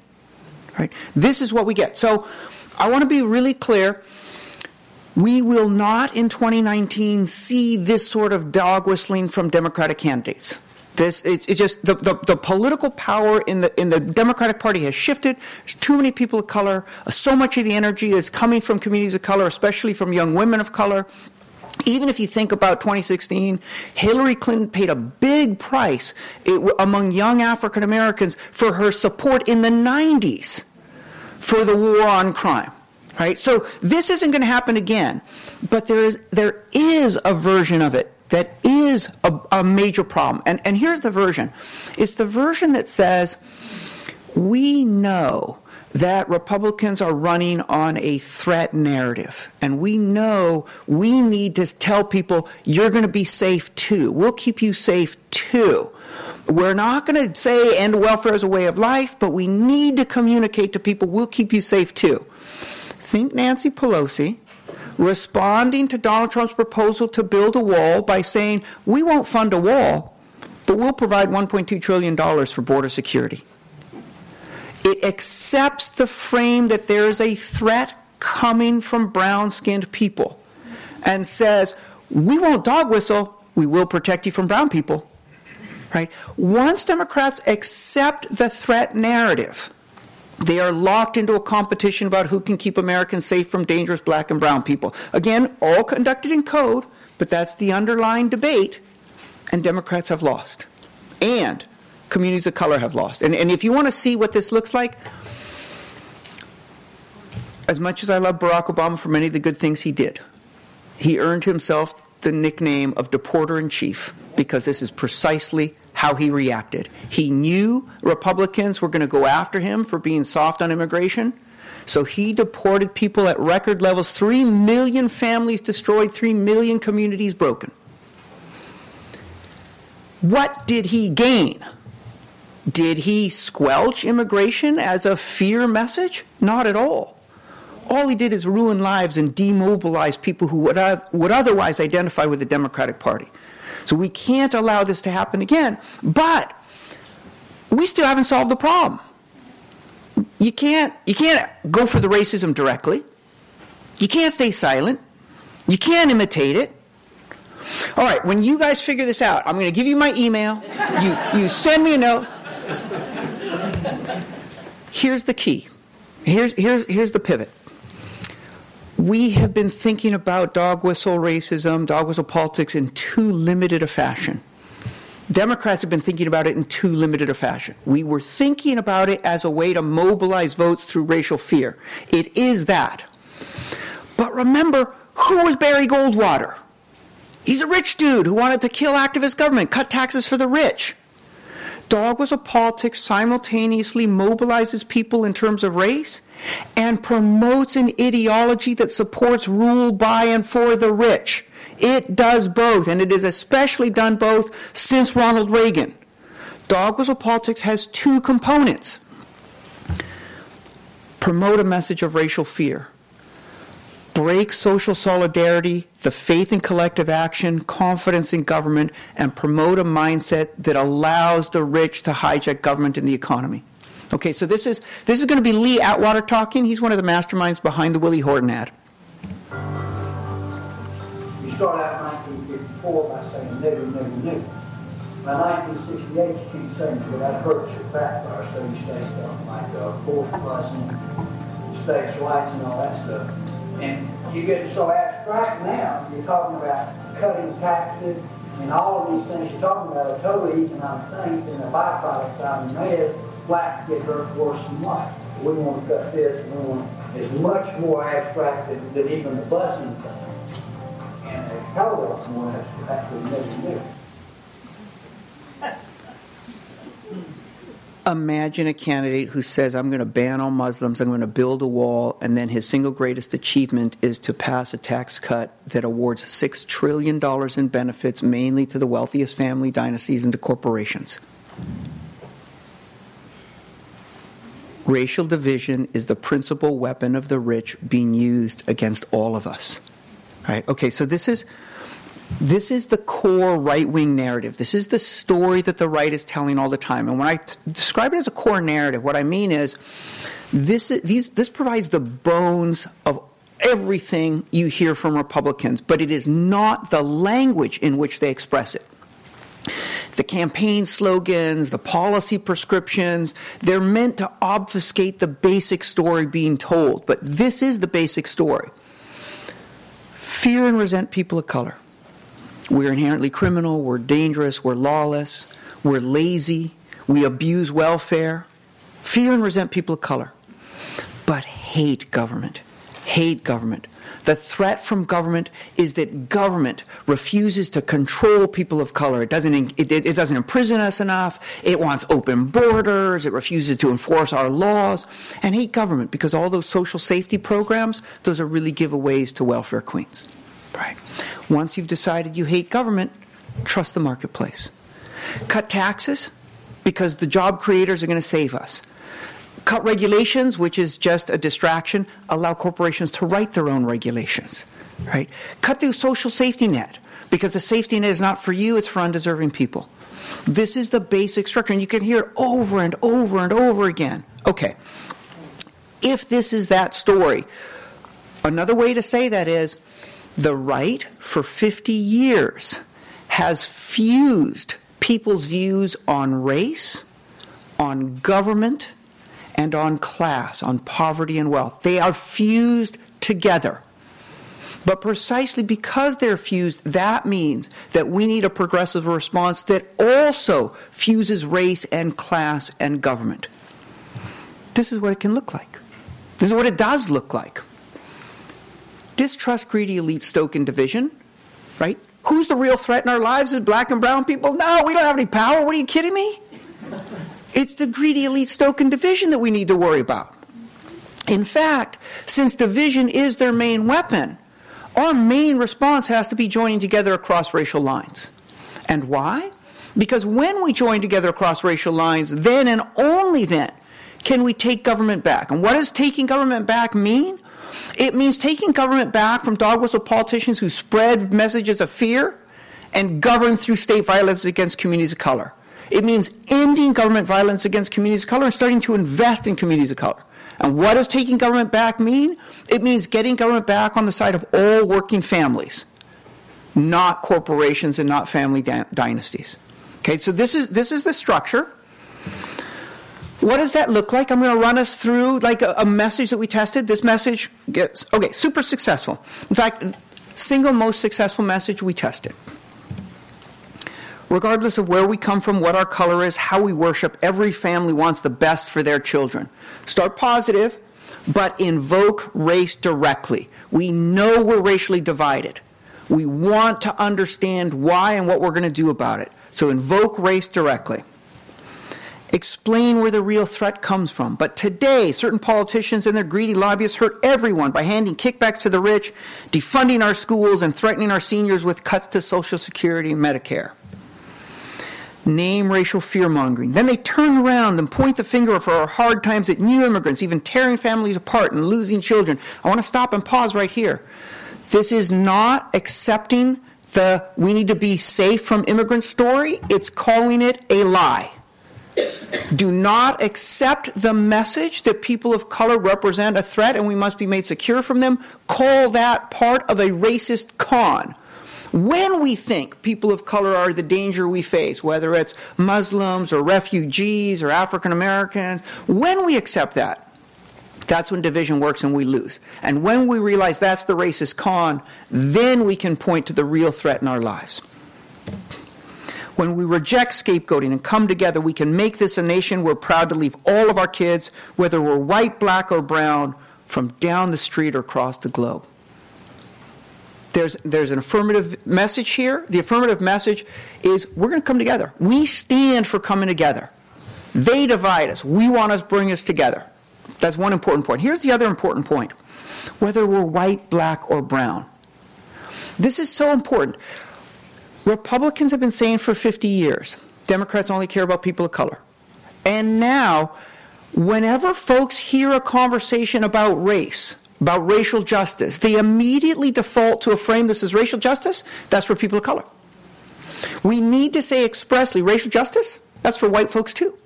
Right? This is what we get. So I want to be really clear. We will not in 2019 see this sort of dog whistling from Democratic candidates. This it's, it's just the, the, the, political power in the in the Democratic Party has shifted. There's too many people of color. So much of the energy is coming from communities of color, especially from young women of color. Even if you think about 2016, Hillary Clinton paid a big price among young African Americans for her support in the 90s for the war on crime. Right? So this isn't going to happen again, but there is there is a version of it that is a, a major problem. And and here's the version. It's the version that says we know that Republicans are running on a threat narrative. And we know we need to tell people, you're going to be safe too. We'll keep you safe too. We're not going to say end welfare as a way of life, but we need to communicate to people, we'll keep you safe too. Think Nancy Pelosi responding to Donald Trump's proposal to build a wall by saying, we won't fund a wall, but we'll provide $1.2 trillion for border security. It accepts the frame that there is a threat coming from brown skinned people and says, we won't dog whistle, we will protect you from brown people. Right? Once Democrats accept the threat narrative, they are locked into a competition about who can keep Americans safe from dangerous black and brown people. Again, all conducted in code, but that's the underlying debate, and Democrats have lost. And communities of color have lost. And, and if you want to see what this looks like, as much as I love Barack Obama for many of the good things he did, he earned himself the nickname of deporter in chief because this is precisely how he reacted. He knew Republicans were going to go after him for being soft on immigration, So he deported people at record levels 3 million families destroyed, 3 million communities broken. What did he gain? Did he squelch immigration as a fear message? Not at all. All he did is ruin lives and demobilize people who would, would otherwise identify with the Democratic Party. So we can't allow this to happen again. But we still haven't solved the problem. You can't, you can't go for the racism directly. You can't stay silent. You can't imitate it. All right, when you guys figure this out, I'm going to give you my email. You, you send me a note. Here's the key. Here's, here's, here's the pivot. We have been thinking about dog whistle racism, dog whistle politics in too limited a fashion. Democrats have been thinking about it in too limited a fashion. We were thinking about it as a way to mobilize votes through racial fear. It is that. But remember, who was Barry Goldwater? He's a rich dude who wanted to kill activist government, cut taxes for the rich. Dog whistle politics simultaneously mobilizes people in terms of race and promotes an ideology that supports rule by and for the rich. It does both, and it has especially done both since Ronald Reagan. Dog whistle politics has two components promote a message of racial fear, break social solidarity, the faith in collective action, confidence in government, and promote a mindset that allows the rich to hijack government and the economy. Okay, so this is this is going to be Lee Atwater talking. He's one of the masterminds behind the Willie Horton ad start out in 1954 by saying never, never, never. By 1968, you keep saying, well, that hurts your backfire, so you say stuff like uh, forced busing, states' rights, and all that stuff. And you get so abstract now, you're talking about cutting taxes and all of these things. You're talking about are totally economic things, and the byproduct out in the blacks get hurt worse than white. We want to cut this, and we want it's much more abstract than, than even the busing thing Imagine a candidate who says, I'm going to ban all Muslims, I'm going to build a wall, and then his single greatest achievement is to pass a tax cut that awards $6 trillion in benefits mainly to the wealthiest family dynasties and to corporations. Racial division is the principal weapon of the rich being used against all of us. Right? Okay, so this is this is the core right wing narrative. This is the story that the right is telling all the time. And when I t- describe it as a core narrative, what I mean is this, these, this provides the bones of everything you hear from Republicans, but it is not the language in which they express it. The campaign slogans, the policy prescriptions, they're meant to obfuscate the basic story being told, but this is the basic story. Fear and resent people of color. We're inherently criminal, we're dangerous, we're lawless, we're lazy, we abuse welfare. Fear and resent people of color. But hate government. Hate government. The threat from government is that government refuses to control people of color. It doesn't, it, it, doesn't imprison us enough. It wants open borders. It refuses to enforce our laws. And hate government because all those social safety programs, those are really giveaways to welfare queens. Right? Once you've decided you hate government, trust the marketplace. Cut taxes because the job creators are going to save us. Cut regulations, which is just a distraction, allow corporations to write their own regulations. Right? Cut the social safety net because the safety net is not for you, it's for undeserving people. This is the basic structure, and you can hear it over and over and over again. Okay. If this is that story, another way to say that is the right for 50 years has fused people's views on race, on government, and on class, on poverty and wealth. They are fused together. But precisely because they're fused, that means that we need a progressive response that also fuses race and class and government. This is what it can look like. This is what it does look like. Distrust greedy elite stoking division, right? Who's the real threat in our lives? Is black and brown people? No, we don't have any power. What are you kidding me? It's the greedy elite stoking division that we need to worry about. In fact, since division is their main weapon, our main response has to be joining together across racial lines. And why? Because when we join together across racial lines, then and only then can we take government back. And what does taking government back mean? It means taking government back from dog whistle politicians who spread messages of fear and govern through state violence against communities of color. It means ending government violence against communities of color and starting to invest in communities of color. And what does taking government back mean? It means getting government back on the side of all working families, not corporations and not family dynasties. Okay, so this is this is the structure. What does that look like? I'm going to run us through like a, a message that we tested. This message gets okay, super successful. In fact, single most successful message we tested regardless of where we come from, what our color is, how we worship, every family wants the best for their children. Start positive, but invoke race directly. We know we're racially divided. We want to understand why and what we're going to do about it. So invoke race directly. Explain where the real threat comes from. But today, certain politicians and their greedy lobbyists hurt everyone by handing kickbacks to the rich, defunding our schools, and threatening our seniors with cuts to Social Security and Medicare name racial fear mongering. Then they turn around and point the finger for our hard times at new immigrants, even tearing families apart and losing children. I want to stop and pause right here. This is not accepting the we need to be safe from immigrant story, it's calling it a lie. Do not accept the message that people of color represent a threat and we must be made secure from them. Call that part of a racist con. When we think people of color are the danger we face, whether it's Muslims or refugees or African Americans, when we accept that, that's when division works and we lose. And when we realize that's the racist con, then we can point to the real threat in our lives. When we reject scapegoating and come together, we can make this a nation we're proud to leave all of our kids, whether we're white, black, or brown, from down the street or across the globe there's, there's an affirmative message here. The affirmative message is we're going to come together. We stand for coming together. They divide us. We want us bring us together. That's one important point. Here's the other important point. Whether we're white, black, or brown. This is so important. Republicans have been saying for 50 years, Democrats only care about people of color. And now, whenever folks hear a conversation about race, about racial justice, they immediately default to a frame this is racial justice, that's for people of color. We need to say expressly racial justice, that's for white folks too.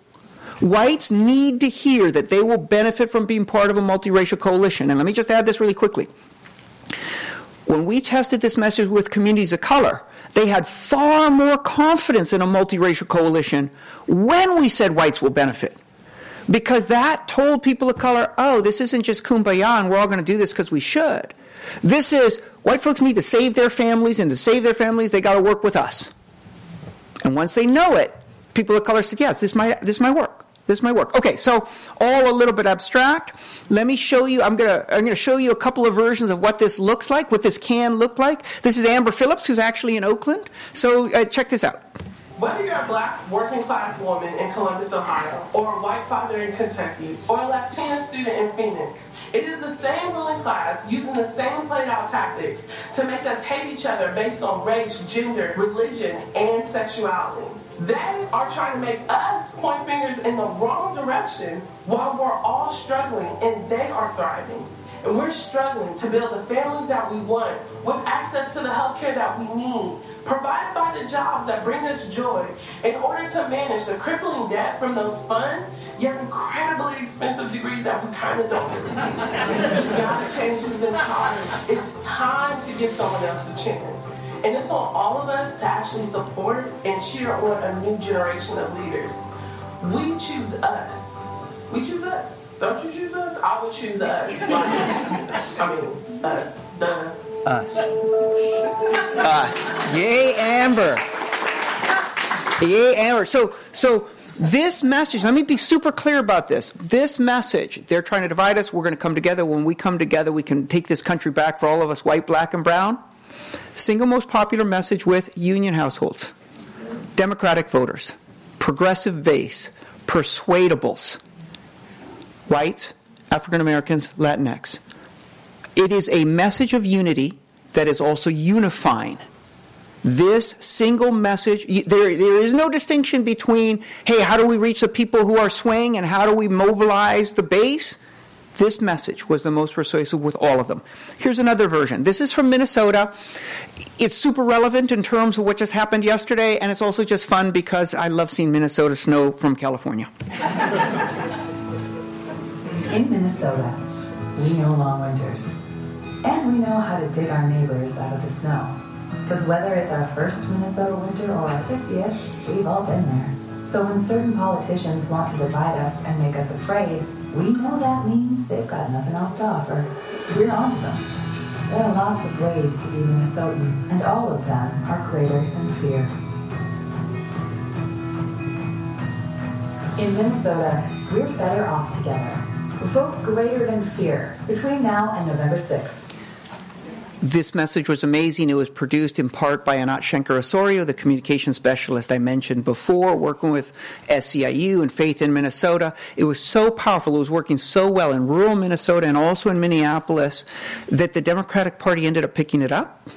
Whites need to hear that they will benefit from being part of a multiracial coalition. And let me just add this really quickly. When we tested this message with communities of color, they had far more confidence in a multiracial coalition when we said whites will benefit because that told people of color, oh, this isn't just kumbaya and we're all going to do this because we should. This is white folks need to save their families, and to save their families, they got to work with us. And once they know it, people of color said, yes, this might, this might work. This might work. Okay, so all a little bit abstract. Let me show you. I'm gonna I'm gonna show you a couple of versions of what this looks like, what this can look like. This is Amber Phillips, who's actually in Oakland. So uh, check this out. Whether you're a black working class woman in Columbus, Ohio, or a white father in Kentucky, or a Latina student in Phoenix, it is the same ruling class using the same played out tactics to make us hate each other based on race, gender, religion, and sexuality. They are trying to make us point fingers in the wrong direction while we're all struggling and they are thriving. And we're struggling to build the families that we want with access to the health care that we need provided by the jobs that bring us joy in order to manage the crippling debt from those fun yet incredibly expensive degrees that we kind of don't really need. we gotta change who's in charge. It's time to give someone else a chance. And it's on all of us to actually support and cheer on a new generation of leaders. We choose us. We choose us. Don't you choose us? I would choose us. [LAUGHS] I mean, us. Duh. Us. Us. Yay, Amber. Yay, Amber. So, so this message, let me be super clear about this. This message, they're trying to divide us. We're going to come together. When we come together, we can take this country back for all of us, white, black, and brown. Single most popular message with union households, Democratic voters, progressive base, persuadables, whites, African Americans, Latinx. It is a message of unity that is also unifying. This single message, there, there is no distinction between, hey, how do we reach the people who are swaying and how do we mobilize the base? This message was the most persuasive with all of them. Here's another version. This is from Minnesota. It's super relevant in terms of what just happened yesterday, and it's also just fun because I love seeing Minnesota snow from California. In Minnesota, we know long winters. And we know how to dig our neighbors out of the snow. Because whether it's our first Minnesota winter or our 50th, we've all been there. So when certain politicians want to divide us and make us afraid, we know that means they've got nothing else to offer. We're onto them. There are lots of ways to be Minnesotan, and all of them are greater than fear. In Minnesota, we're better off together. Vote greater than fear between now and November 6th. This message was amazing. It was produced in part by Anat Shenker Osorio, the communication specialist I mentioned before, working with SEIU and Faith in Minnesota. It was so powerful. It was working so well in rural Minnesota and also in Minneapolis that the Democratic Party ended up picking it up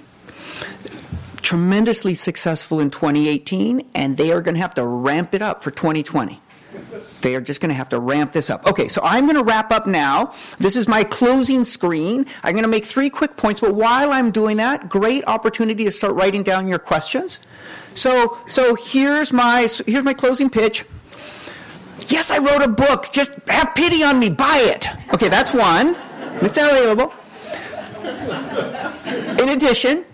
tremendously successful in 2018, and they are going to have to ramp it up for 2020. They are just going to have to ramp this up. Okay, so I'm going to wrap up now. This is my closing screen. I'm going to make three quick points, but while I'm doing that, great opportunity to start writing down your questions. So, so here's my here's my closing pitch. Yes, I wrote a book. Just have pity on me. Buy it. Okay, that's one. It's available. In addition,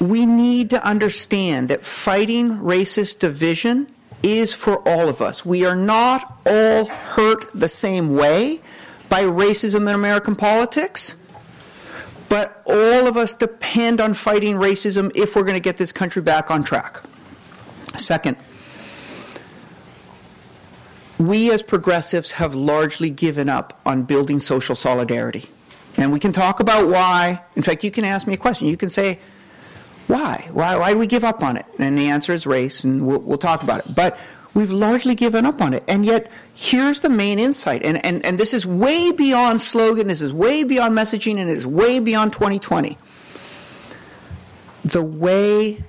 we need to understand that fighting racist division is for all of us. We are not all hurt the same way by racism in American politics, but all of us depend on fighting racism if we're going to get this country back on track. Second, we as progressives have largely given up on building social solidarity. And we can talk about why. In fact, you can ask me a question. You can say, why? Why, why do we give up on it? And the answer is race, and we'll, we'll talk about it. But we've largely given up on it. And yet, here's the main insight. And, and, and this is way beyond slogan, this is way beyond messaging, and it is way beyond 2020. The way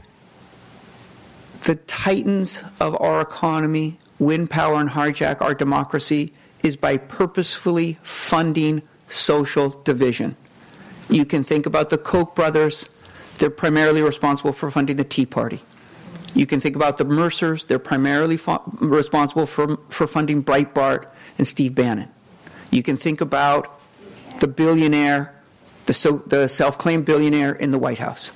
the titans of our economy win power and hijack our democracy is by purposefully funding social division. You can think about the Koch brothers they're primarily responsible for funding the Tea Party. You can think about the Mercers. They're primarily responsible for, for funding Breitbart and Steve Bannon. You can think about the billionaire, the, so, the self-claimed billionaire in the White House.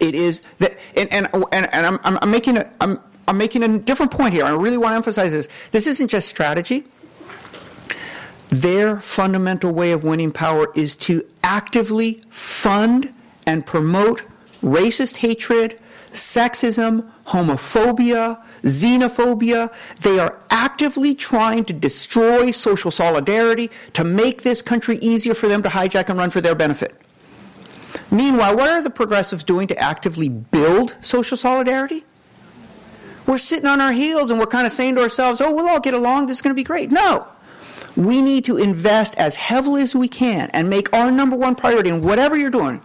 It is that, and, and, and, and I'm, I'm, making a, I'm, I'm making a different point here. I really want to emphasize this. This isn't just strategy. Their fundamental way of winning power is to actively fund and promote racist hatred, sexism, homophobia, xenophobia. They are actively trying to destroy social solidarity to make this country easier for them to hijack and run for their benefit. Meanwhile, what are the progressives doing to actively build social solidarity? We're sitting on our heels and we're kind of saying to ourselves, oh, we'll all get along, this is going to be great. No. We need to invest as heavily as we can and make our number one priority in whatever you're doing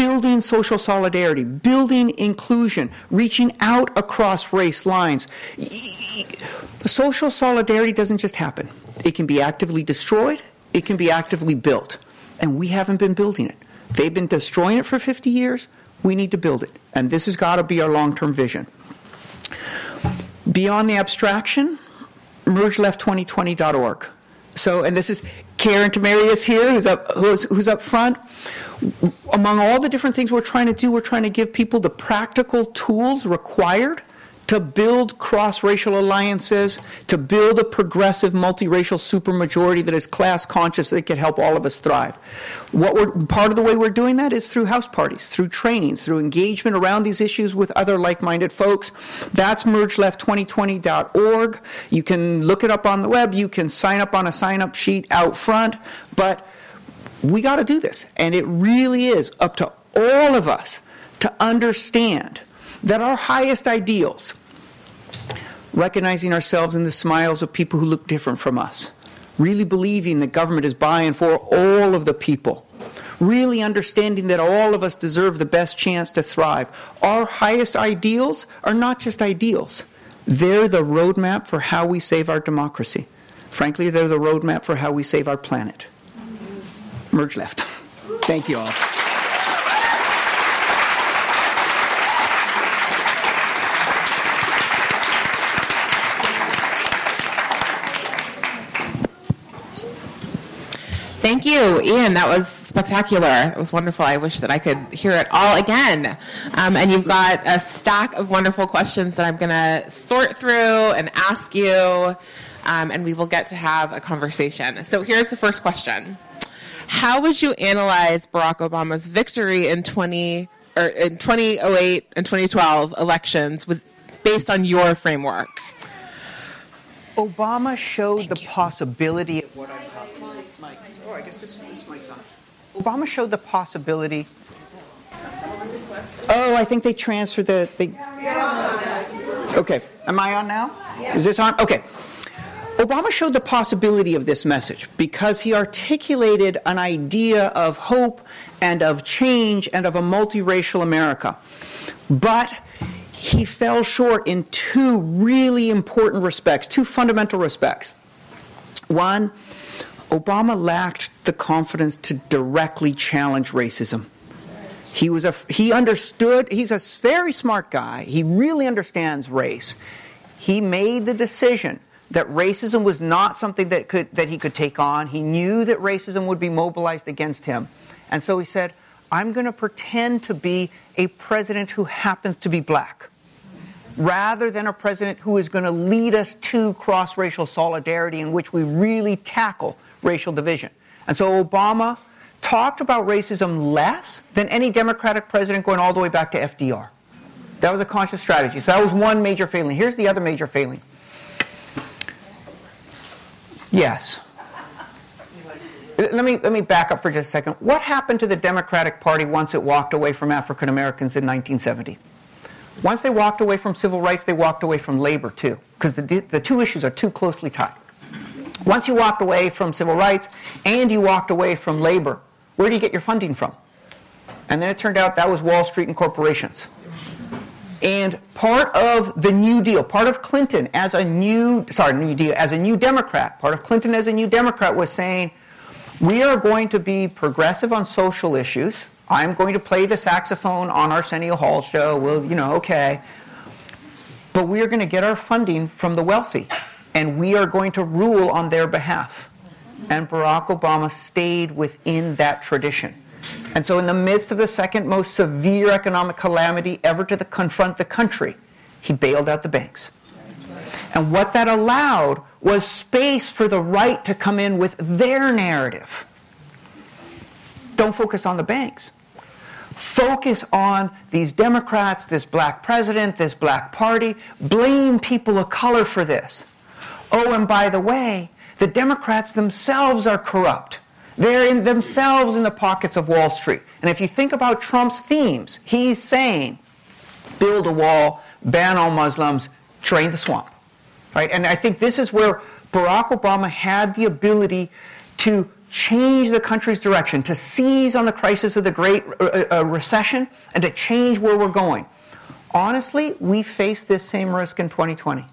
building social solidarity, building inclusion, reaching out across race lines. Social solidarity doesn't just happen. It can be actively destroyed, it can be actively built. And we haven't been building it. They've been destroying it for 50 years. We need to build it. And this has got to be our long term vision. Beyond the abstraction, mergeleft2020.org. So, and this is Karin Tamerius here, who's up, who's, who's up front among all the different things we're trying to do, we're trying to give people the practical tools required to build cross racial alliances, to build a progressive multiracial supermajority that is class conscious that can help all of us thrive. What we're, part of the way we're doing that is through house parties, through trainings, through engagement around these issues with other like minded folks. That's mergeleft2020.org. You can look it up on the web, you can sign up on a sign up sheet out front, but we got to do this. And it really is up to all of us to understand that our highest ideals, recognizing ourselves in the smiles of people who look different from us, really believing that government is by and for all of the people, really understanding that all of us deserve the best chance to thrive. Our highest ideals are not just ideals, they're the roadmap for how we save our democracy. Frankly, they're the roadmap for how we save our planet. Merge left. Thank you all. Thank you, Ian. That was spectacular. It was wonderful. I wish that I could hear it all again. Um, and you've got a stack of wonderful questions that I'm going to sort through and ask you, um, and we will get to have a conversation. So here's the first question How would you analyze Barack Obama's victory in 20 or in 2008 and 2012 elections with based on your framework? Obama showed Thank the you. possibility of what I Oh, I guess this, this mic's on. Obama showed the possibility. Oh, I think they transferred the. They, okay, am I on now? Is this on? Okay. Obama showed the possibility of this message because he articulated an idea of hope and of change and of a multiracial America. But he fell short in two really important respects, two fundamental respects. One, Obama lacked the confidence to directly challenge racism. He was a he understood he's a very smart guy. He really understands race. He made the decision that racism was not something that could that he could take on. He knew that racism would be mobilized against him. And so he said, "I'm going to pretend to be a president who happens to be black." rather than a president who is going to lead us to cross racial solidarity in which we really tackle racial division. And so Obama talked about racism less than any Democratic president going all the way back to FDR. That was a conscious strategy. So that was one major failing. Here's the other major failing. Yes. Let me, let me back up for just a second. What happened to the Democratic Party once it walked away from African Americans in 1970? Once they walked away from civil rights, they walked away from labor too, because the, the two issues are too closely tied. Once you walked away from civil rights and you walked away from labor, where do you get your funding from? And then it turned out that was Wall Street and corporations. And part of the New Deal, part of Clinton as a new, sorry, New Deal, as a new Democrat, part of Clinton as a new Democrat was saying, we are going to be progressive on social issues. I'm going to play the saxophone on Arsenio Hall show. Well, you know, okay. But we are going to get our funding from the wealthy and we are going to rule on their behalf. And Barack Obama stayed within that tradition. And so, in the midst of the second most severe economic calamity ever to the, confront the country, he bailed out the banks. And what that allowed was space for the right to come in with their narrative. Don't focus on the banks. Focus on these Democrats, this black president, this black party. Blame people of color for this. Oh, and by the way, the Democrats themselves are corrupt. They're in themselves in the pockets of Wall Street. And if you think about Trump's themes, he's saying build a wall, ban all Muslims, drain the swamp. Right? And I think this is where Barack Obama had the ability to change the country's direction, to seize on the crisis of the Great uh, uh, uh Recession, and to change where we're going. Honestly, we face this same risk in 2020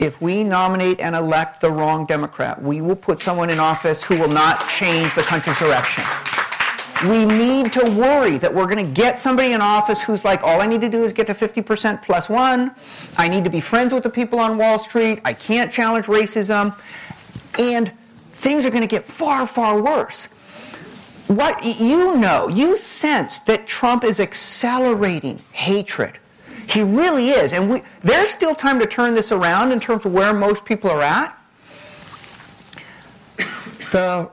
if we nominate and elect the wrong Democrat, we will put someone in office who will not change the country's direction. We need to worry that we're going to get somebody in office who's like, all I need to do is get to 50% plus one. I need to be friends with the people on Wall Street. I can't challenge racism. And things are going to get far, far worse. What you know, you sense that Trump is accelerating hatred he really is. And we, there's still time to turn this around in terms of where most people are at. The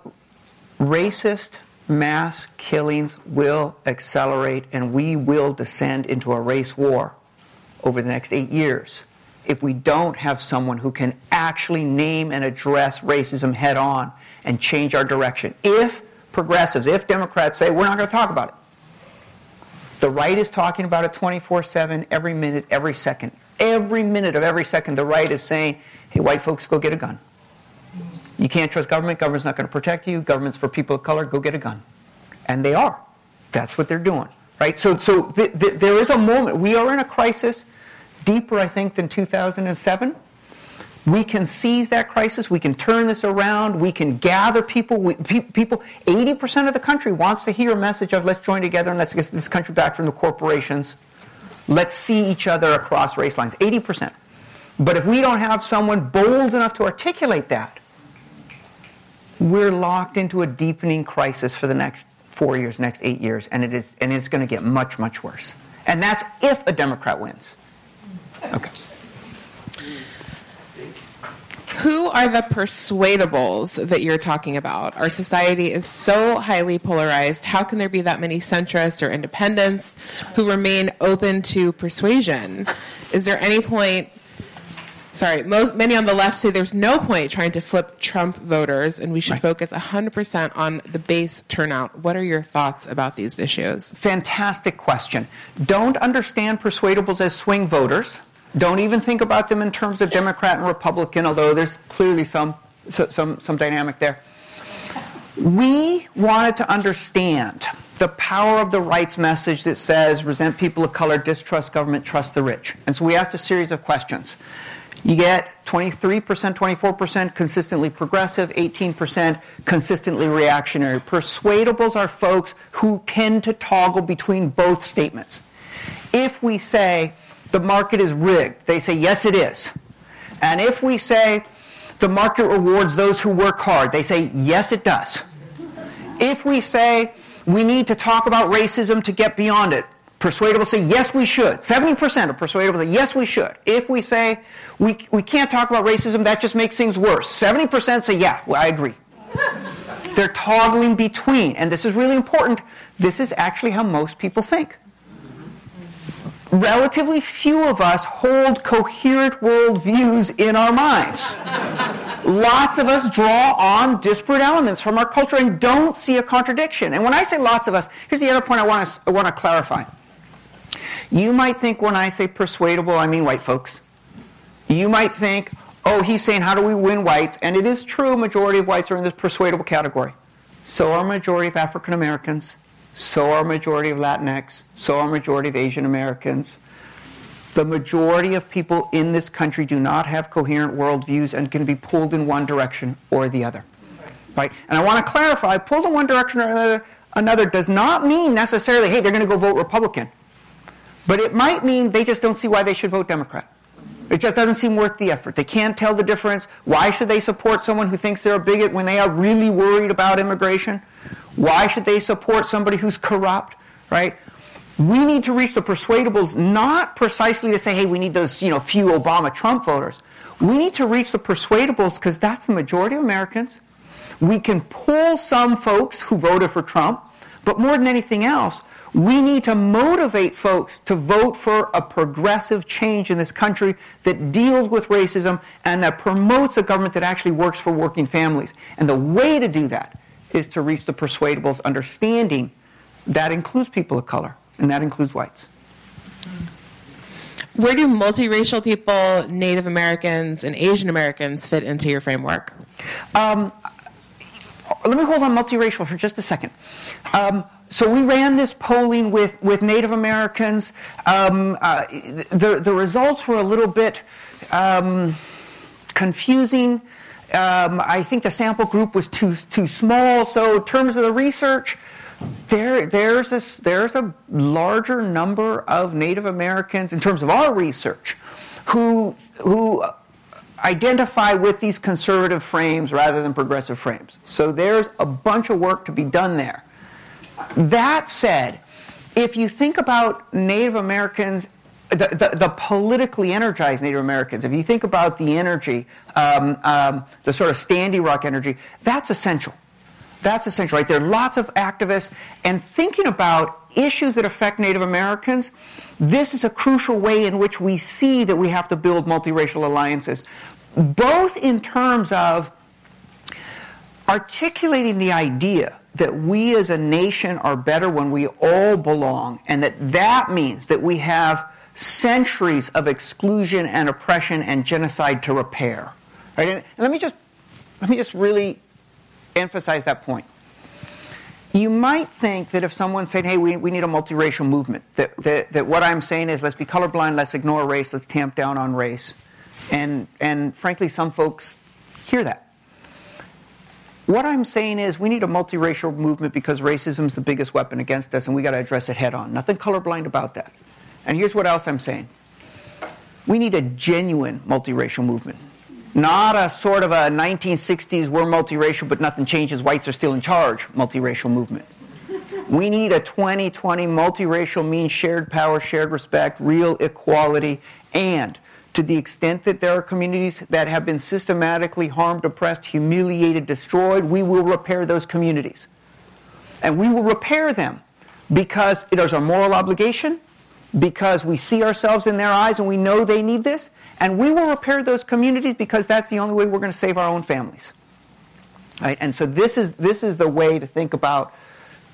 racist mass killings will accelerate, and we will descend into a race war over the next eight years if we don't have someone who can actually name and address racism head on and change our direction. If progressives, if Democrats say, we're not going to talk about it, the right is talking about it 24 7, every minute, every second. Every minute of every second, the right is saying, hey, white folks, go get a gun. You can't trust government. Government's not going to protect you. Government's for people of color. Go get a gun. And they are. That's what they're doing. Right? So, so th- th- there is a moment. We are in a crisis deeper, I think, than 2007. We can seize that crisis. We can turn this around. We can gather people. We, pe- people, 80% of the country wants to hear a message of let's join together and let's get this country back from the corporations. Let's see each other across race lines. 80%. But if we don't have someone bold enough to articulate that, we're locked into a deepening crisis for the next four years, next eight years, and it is and it's going to get much, much worse. And that's if a Democrat wins. Okay. Who are the persuadables that you're talking about? Our society is so highly polarized. How can there be that many centrists or independents who remain open to persuasion? Is there any point? Sorry, most, many on the left say there's no point trying to flip Trump voters, and we should right. focus 100% on the base turnout. What are your thoughts about these issues? Fantastic question. Don't understand persuadables as swing voters don't even think about them in terms of Democrat and Republican, although there's clearly some, some, some dynamic there. We wanted to understand the power of the rights message that says resent people of color, distrust government, trust the rich. And so we asked a series of questions. You get 23%, 24% consistently progressive, 18% consistently reactionary. Persuadables are folks who tend to toggle between both statements. If we say, the market is rigged. They say, yes, it is. And if we say the market rewards those who work hard, they say, yes, it does. If we say we need to talk about racism to get beyond it, persuadable say, yes, we should. 70% of persuadable say, yes, we should. If we say we, we can't talk about racism, that just makes things worse. 70% say, yeah, well, I agree. They're toggling between. And this is really important. This is actually how most people think relatively few of us hold coherent worldviews in our minds. lots of us draw on disparate elements from our culture and don't see a contradiction. And when I say lots of us, here's the other point I want to, I want to clarify. You might think when I say persuadable, I mean white folks. You might think, oh, he's saying how do we win whites? And it is true, majority of whites are in this persuadable category. So are majority of African Americans so are majority of Latinx, so are majority of Asian Americans. The majority of people in this country do not have coherent worldviews and can be pulled in one direction or the other. Right? And I want to clarify, pulled in one direction or another, another does not mean necessarily, hey, they're going to go vote Republican. But it might mean they just don't see why they should vote Democrat. It just doesn't seem worth the effort. They can't tell the difference. Why should they support someone who thinks they're a bigot when they are really worried about immigration? Why should they support somebody who's corrupt, right? We need to reach the persuadables not precisely to say, hey, we need those, you know, few Obama Trump voters. We need to reach the persuadables because that's the majority of Americans. We can pull some folks who voted for Trump, but more than anything else, we need to motivate folks to vote for a progressive change in this country that deals with racism and that promotes a government that actually works for working families. And the way to do that is to reach the persuadables understanding that includes people of color and that includes whites. Where do multiracial people, Native Americans, and Asian Americans fit into your framework? Um, let me hold on multiracial for just a second. Um, so we ran this polling with, with Native Americans. Um, uh, the, the results were a little bit um, confusing. Um, I think the sample group was too too small. So in terms of the research, there there's a, there's a larger number of Native Americans in terms of our research who who identify with these conservative frames rather than progressive frames. So there's a bunch of work to be done there. That said, if you think about Native Americans the, the, politically energized Native Americans, if you think about the energy, um, um, the sort of Standing Rock energy, that's essential. That's essential, right? There are lots of activists, and thinking about issues that affect Native Americans, this is a crucial way in which we see that we have to build multiracial alliances, both in terms of articulating the idea that we as a nation are better when we all belong, and that that means that we have centuries of exclusion and oppression and genocide to repair. Right? And let me just let me just really emphasize that point. You might think that if someone said, hey, we, we need a multiracial movement, that, that, that what I'm saying is let's be colorblind, let's ignore race, let's tamp down on race. And, and frankly, some folks hear that. What I'm saying is we need a multiracial movement because racism is the biggest weapon against us and we got to address it head on. Nothing colorblind about that. And here's what else I'm saying. We need a genuine multiracial movement. Not a sort of a 1960s we're multiracial but nothing changes, whites are still in charge multiracial movement. We need a 2020 multiracial means shared power, shared respect, real equality, and to the extent that there are communities that have been systematically harmed, oppressed, humiliated, destroyed, we will repair those communities. And we will repair them because it is our moral obligation, because we see ourselves in their eyes and we know they need this, and we will repair those communities because that's the only way we're going to save our own families. Right? And so this is, this is the way to think about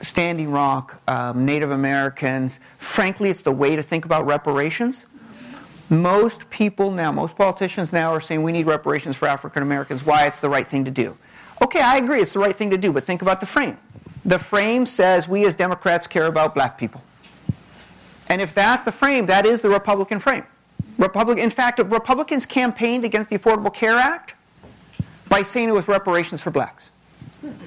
Standing Rock, um, Native Americans. Frankly, it's the way to think about reparations most people now, most politicians now are saying we need reparations for African Americans, why it's the right thing to do. Okay, I agree, it's the right thing to do, but think about the frame. The frame says we as Democrats care about black people. And if that's the frame, that is the Republican frame. Republic, in fact, Republicans campaigned against the Affordable Care Act by saying it was reparations for blacks.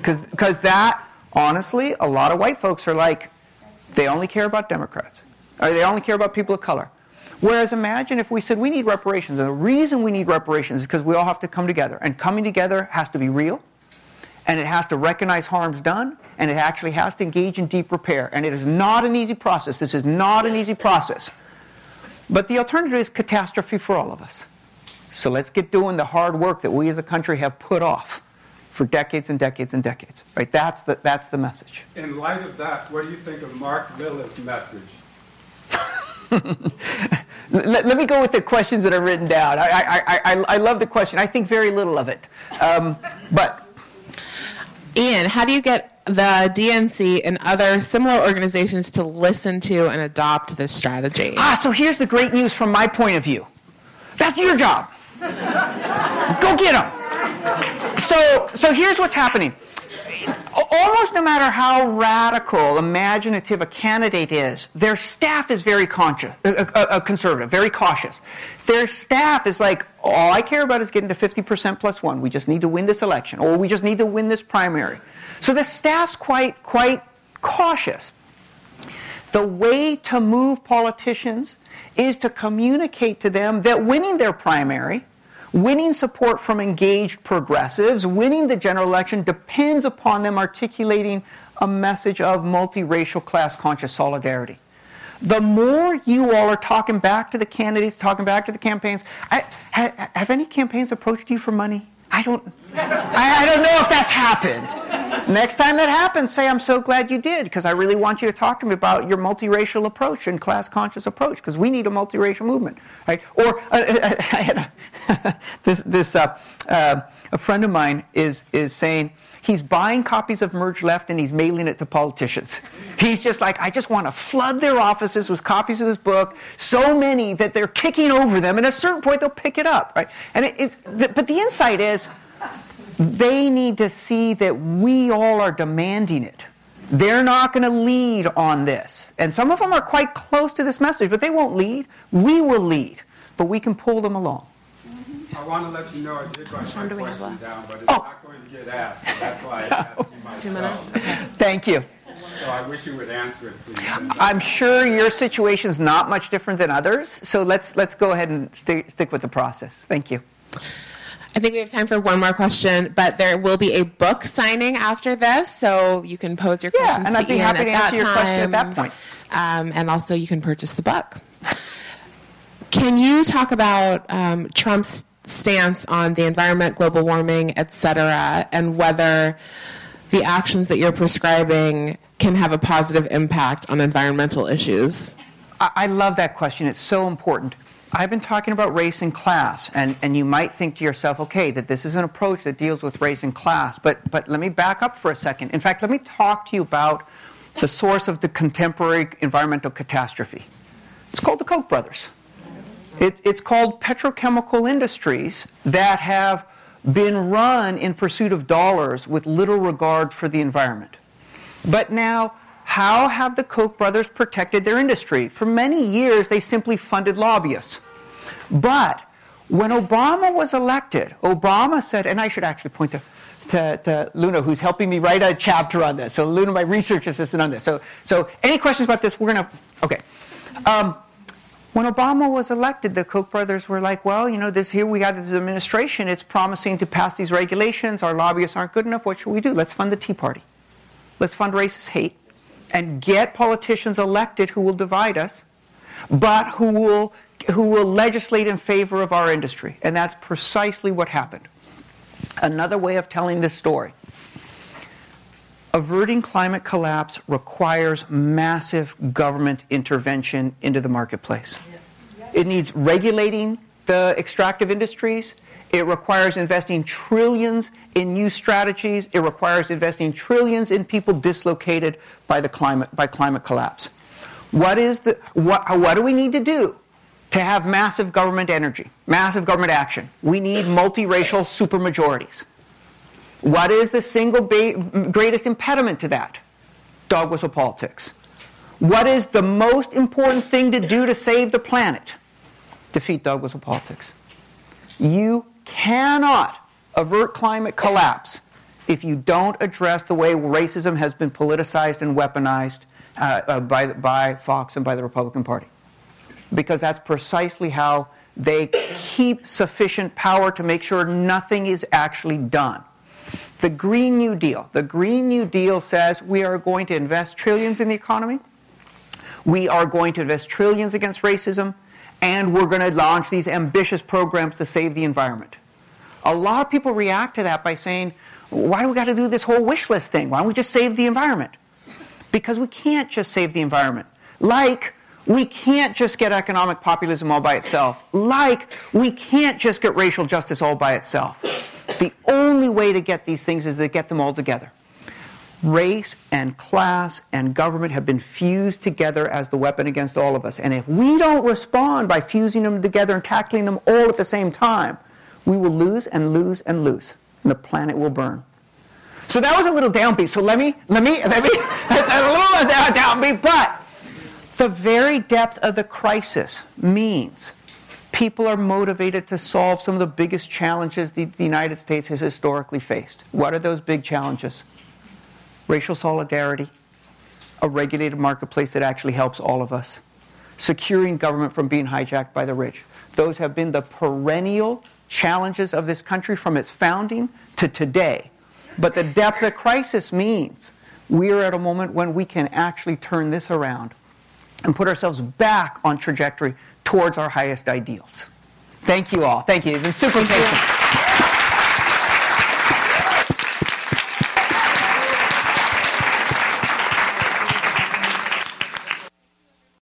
Because that, honestly, a lot of white folks are like, they only care about Democrats. Or they only care about people of color. Whereas imagine if we said we need reparations, and the reason we need reparations is because we all have to come together, and coming together has to be real, and it has to recognize harms done, and it actually has to engage in deep repair. And it is not an easy process. This is not an easy process. But the alternative is catastrophe for all of us. So let's get doing the hard work that we as a country have put off for decades and decades and decades. Right? That's the, that's the message. In light of that, what do you think of Mark Miller's message? [LAUGHS] let, let, me go with the questions that are written down. I, I, I, I love the question. I think very little of it. Um, but. Ian, how do you get the DNC and other similar organizations to listen to and adopt this strategy? Ah, so here's the great news from my point of view. That's your job. Go get them. So, so here's what's happening almost no matter how radical, imaginative a candidate is, their staff is very conscious, uh, uh, uh, conservative, very cautious. Their staff is like, all I care about is getting to 50% plus one. We just need to win this election, or we just need to win this primary. So the staff's quite, quite cautious. The way to move politicians is to communicate to them that winning their primary Winning support from engaged progressives, winning the general election depends upon them articulating a message of multiracial class conscious solidarity. The more you all are talking back to the candidates, talking back to the campaigns, I, have any campaigns approached you for money? I don't, I, I, don't know if that's happened. Next time that happens, say, I'm so glad you did, because I really want you to talk to me about your multiracial approach and class conscious approach, because we need a multiracial movement. Right? Or [LAUGHS] uh, I had a, [LAUGHS] this, this uh, uh, a friend of mine is, is saying, he's buying copies of Merge Left and he's mailing it to politicians. He's just like, I just want to flood their offices with copies of this book, so many that they're kicking over them, and at a certain point they'll pick it up, right? And it, it's, but the insight is, they need to see that we all are demanding it. They're not going to lead on this. And some of them are quite close to this message, but they won't lead. We will lead, but we can pull them along. I want to let you know I did write my question down, but it's oh. not going to get asked. So that's why I asked you myself. Thank you. So I wish you would answer it, please. I'm sure your situation is not much different than others, so let's let's go ahead and st- stick with the process. Thank you. I think we have time for one more question, but there will be a book signing after this, so you can pose your yeah, questions and I'd be happy to answer your question at that point. Um, and also, you can purchase the book. Can you talk about um, Trump's stance on the environment, global warming, et cetera, and whether the actions that you're prescribing can have a positive impact on environmental issues? I love that question. It's so important. I've been talking about race and class, and, and you might think to yourself, okay, that this is an approach that deals with race and class, but, but let me back up for a second. In fact, let me talk to you about the source of the contemporary environmental catastrophe. It's called the Koch brothers. It, it's called petrochemical industries that have been run in pursuit of dollars with little regard for the environment. But now, how have the Koch brothers protected their industry? For many years, they simply funded lobbyists. But when Obama was elected, Obama said, and I should actually point to, to, to, Luna, who's helping me write a chapter on this. So, Luna, my research assistant on this. So, so any questions about this? We're going to, okay. Um, when Obama was elected, the Koch brothers were like, well, you know, this here we got this administration, it's promising to pass these regulations, our lobbyists aren't good enough, what should we do? Let's fund the Tea Party. Let's fund racist hate and get politicians elected who will divide us, but who will who will legislate in favor of our industry. And that's precisely what happened. Another way of telling this story. Averting climate collapse requires massive government intervention into the marketplace. It needs regulating the extractive industries. It requires investing trillions in new strategies. It requires investing trillions in people dislocated by the climate by climate collapse. What is the what, what do we need to do to have massive government energy, massive government action? We need multiracial supermajorities. What is the single ba- greatest impediment to that? Dog whistle politics. What is the most important thing to do to save the planet? Defeat dog whistle politics. You cannot avert climate collapse if you don't address the way racism has been politicized and weaponized uh, uh, by, by Fox and by the Republican Party. Because that's precisely how they keep sufficient power to make sure nothing is actually done. The Green New Deal. The Green New Deal says we are going to invest trillions in the economy. We are going to invest trillions against racism. And we're going to launch these ambitious programs to save the environment. A lot of people react to that by saying, why do we got to do this whole wish list thing? Why don't we just save the environment? Because we can't just save the environment. Like, we can't just get economic populism all by itself. Like, we can't just get racial justice all by itself. The only way to get these things is to get them all together. Race and class and government have been fused together as the weapon against all of us. And if we don't respond by fusing them together and tackling them all at the same time, we will lose and lose and lose. And the planet will burn. So that was a little downbeat. So let me, let me, let me, [LAUGHS] that's a little downbeat, but the very depth of the crisis means people are motivated to solve some of the biggest challenges the, the, United States has historically faced. What are those big challenges? Racial solidarity, a regulated marketplace that actually helps all of us, securing government from being hijacked by the rich. Those have been the perennial challenges of this country from its founding to today. But the depth of crisis means we are at a moment when we can actually turn this around and put ourselves back on trajectory towards our highest ideals. Thank you all. Thank you. It's been super patient.